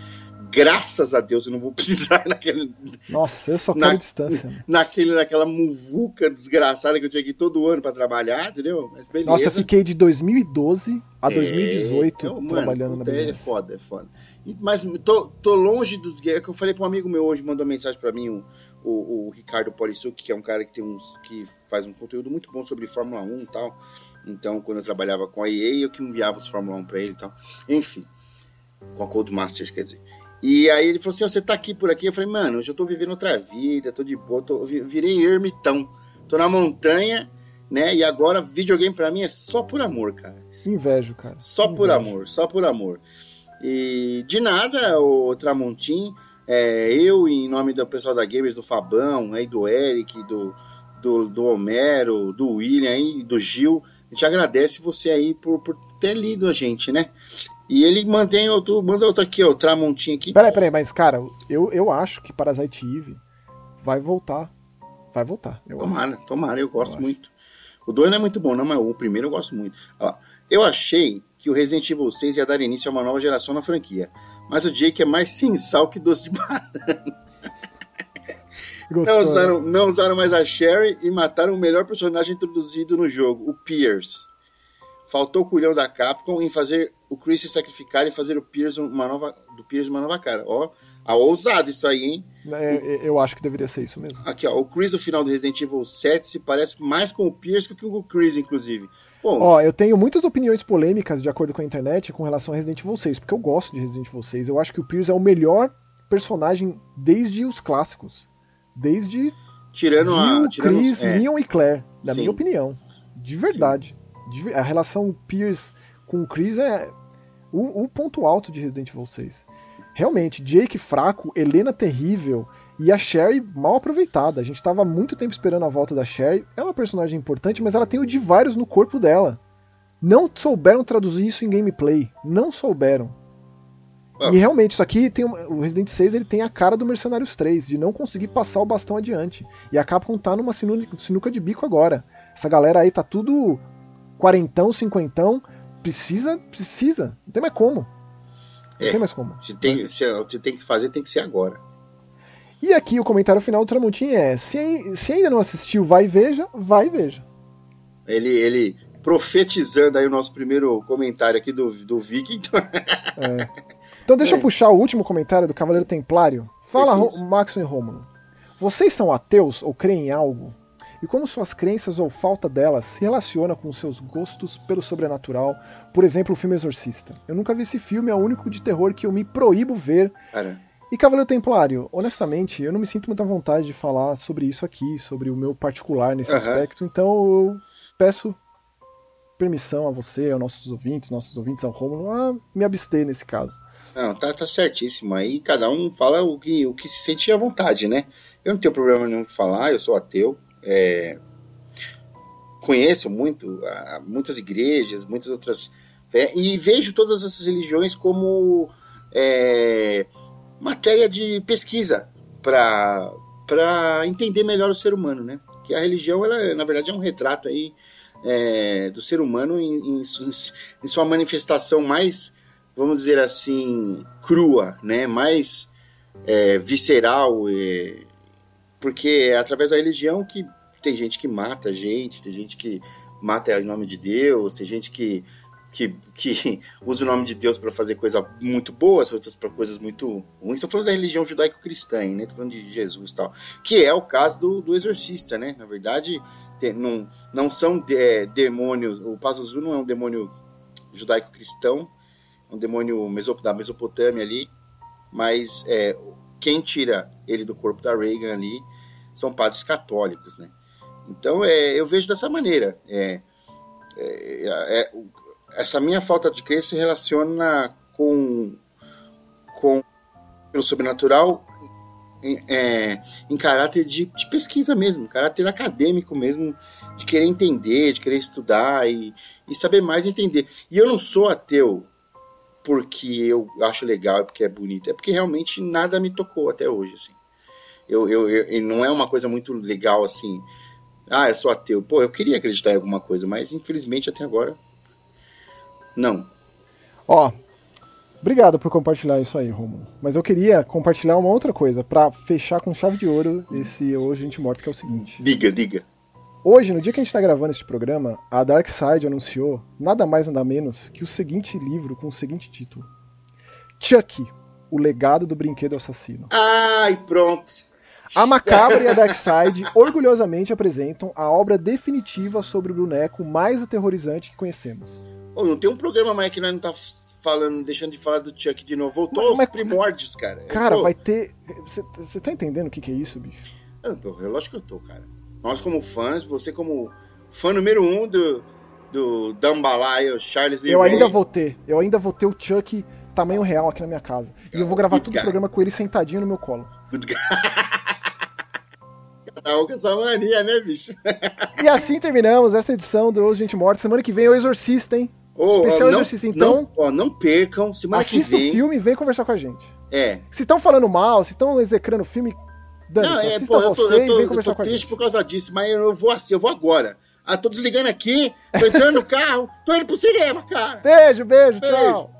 graças a Deus eu não vou <laughs> precisar naquele. Nossa, eu só quero na, distância. Né? Naquele, naquela muvuca desgraçada que eu tinha que ir todo ano para trabalhar, entendeu? Mas beleza. Nossa, eu fiquei de 2012 a 2018 é, eu, trabalhando mano, na É foda, é foda. Mas tô, tô longe dos games. É que eu falei para um amigo meu hoje, mandou mensagem para mim, o, o, o Ricardo Polissuc, que é um cara que tem uns. que faz um conteúdo muito bom sobre Fórmula 1 e tal. Então, quando eu trabalhava com a EA, eu que enviava os Fórmula 1 pra ele e tal. Enfim. Com a Codemasters, quer dizer. E aí ele falou assim: oh, você tá aqui por aqui? Eu falei, mano, hoje eu tô vivendo outra vida, tô de boa, tô, virei ermitão. Tô na montanha, né? E agora videogame para mim é só por amor, cara. Invejo, cara. Só Invejo. por amor, só por amor. E de nada, o Tramontim, é, eu, em nome do pessoal da Gamers, do Fabão, aí do Eric, do, do, do Homero, do William aí, do Gil, a gente agradece você aí por, por ter lido a gente, né? E ele mantém outro, manda outro aqui, ó, o Tramontinho aqui. Peraí, peraí, mas cara, eu, eu acho que Parasite Eve vai voltar. Vai voltar. tomara, acho. tomara, eu gosto eu muito. O 2 não é muito bom, não, mas o primeiro eu gosto muito. Ó, eu achei que o Resident Evil 6 ia dar início a uma nova geração na franquia. Mas o Jake é mais sem sal que doce de <laughs> banana. Não usaram, não usaram mais a Sherry e mataram o melhor personagem introduzido no jogo, o Pierce. Faltou o culhão da Capcom em fazer o Chris se sacrificar e fazer o Pierce uma nova, do Pierce uma nova cara. Ó, a ousado isso aí, hein? É, eu acho que deveria ser isso mesmo. Aqui, ó, o Chris do final do Resident Evil 7 se parece mais com o Pierce que com o Chris, inclusive. Bom, ó, eu tenho muitas opiniões polêmicas, de acordo com a internet, com relação a Resident Evil 6, porque eu gosto de Resident Evil 6. Eu acho que o Pierce é o melhor personagem desde os clássicos. Desde. Tirando Jill, a. Tirando Chris, é. Leon e Claire, na minha opinião. De verdade. De, a relação Pierce com o Chris é o, o, ponto alto de Resident Evil 6. Realmente, Jake fraco, Helena terrível e a Sherry mal aproveitada. A gente estava muito tempo esperando a volta da Sherry. É uma personagem importante, mas ela tem o Divarius no corpo dela. Não souberam traduzir isso em gameplay. Não souberam. Ah. E realmente, isso aqui tem o Resident 6 ele tem a cara do Mercenários 3, de não conseguir passar o bastão adiante. E a Capcom tá numa sinuca de bico agora. Essa galera aí tá tudo quarentão, cinquentão, precisa, precisa. Não tem mais como. Não é, tem mais como. Se tem, se você tem que fazer, tem que ser agora. E aqui o comentário final do Tramontim é: se, se ainda não assistiu, vai e veja, vai e veja. Ele, ele profetizando aí o nosso primeiro comentário aqui do, do Viking. <laughs> É. Então deixa é. eu puxar o último comentário do Cavaleiro Templário. Fala, é Max e Romulo. Vocês são ateus ou creem em algo? E como suas crenças ou falta delas se relaciona com seus gostos pelo sobrenatural? Por exemplo, o filme Exorcista. Eu nunca vi esse filme, é o único de terror que eu me proíbo ver. Cara. E Cavaleiro Templário, honestamente, eu não me sinto muito à vontade de falar sobre isso aqui, sobre o meu particular nesse uhum. aspecto, então eu peço permissão a você, aos nossos ouvintes, nossos ouvintes ao Romulo, a me abster nesse caso. Não, tá, tá certíssimo. Aí cada um fala o que, o que se sente à vontade, né? Eu não tenho problema nenhum de falar, eu sou ateu. É, conheço muito, muitas igrejas, muitas outras. e vejo todas essas religiões como é, matéria de pesquisa para entender melhor o ser humano, né? Que a religião, ela, na verdade, é um retrato aí é, do ser humano em, em, em, sua manifestação mais, vamos dizer assim, crua, né? Mais é, visceral, porque é através da religião que tem gente que mata gente, tem gente que mata em nome de Deus, tem gente que que, que <laughs> usa o nome de Deus para fazer coisas muito boas, outras para coisas muito ruins. Estou falando da religião judaico-cristã, né? Estou falando de Jesus e tal. Que é o caso do, do exorcista, né? Na verdade, tem, não, não são é, demônios. O Pazuzu não é um demônio judaico-cristão, é um demônio mesop, da Mesopotâmia ali, mas é, quem tira ele do corpo da Reagan ali são padres católicos, né? Então, é, eu vejo dessa maneira. É, é, é, essa minha falta de crença se relaciona com, com pelo sobrenatural é, em caráter de, de, pesquisa mesmo, caráter acadêmico mesmo, de querer entender, de querer estudar e, e saber mais entender. E eu não sou ateu porque eu acho legal, porque é bonito, é porque realmente nada me tocou até hoje, assim. Eu, eu, eu, não é uma coisa muito legal assim. Ah, eu sou ateu. Pô, eu queria acreditar em alguma coisa, mas infelizmente até agora não. Ó, obrigado por compartilhar isso aí, Romulo. Mas eu queria compartilhar uma outra coisa para fechar com chave de ouro esse Hoje a Gente Morta, que é o seguinte. Diga, diga. Hoje, no dia que a gente está gravando este programa, a Dark Side anunciou nada mais nada menos que o seguinte livro com o seguinte título: Chucky, o legado do brinquedo assassino. Ai, pronto. A Macabra e a Dark Side orgulhosamente apresentam a obra definitiva sobre o boneco mais aterrorizante que conhecemos. Oh, não tem um programa mais que nós não tá falando, deixando de falar do Chuck de novo. Voltou mas, aos mas, primórdios, cara. Cara, vai ter. Você tá entendendo o que, que é isso, bicho? Eu, eu, lógico que eu tô, cara. Nós, como fãs, você, como fã número um do, do Dumbalaio, Charles Lee Eu Ray. ainda vou ter. Eu ainda vou ter o Chuck tamanho real aqui na minha casa. E eu vou gravar todo o programa com ele sentadinho no meu colo. Good <laughs> com essa mania, né, bicho? <laughs> e assim terminamos essa edição do Hoje Gente Morta. Semana que vem é o Exorcista, hein? Oh, Especial não, Exorcista, então. Não, oh, não percam, semana assista que vem. o filme e vem conversar com a gente. É. Se estão falando mal, se estão execrando o filme, dane não, é, pô, eu tô, eu tô, eu tô triste por causa disso, mas eu vou assim, eu vou agora. Ah, tô desligando aqui, tô entrando no carro, tô indo pro cinema, cara. Beijo, beijo, beijo. tchau.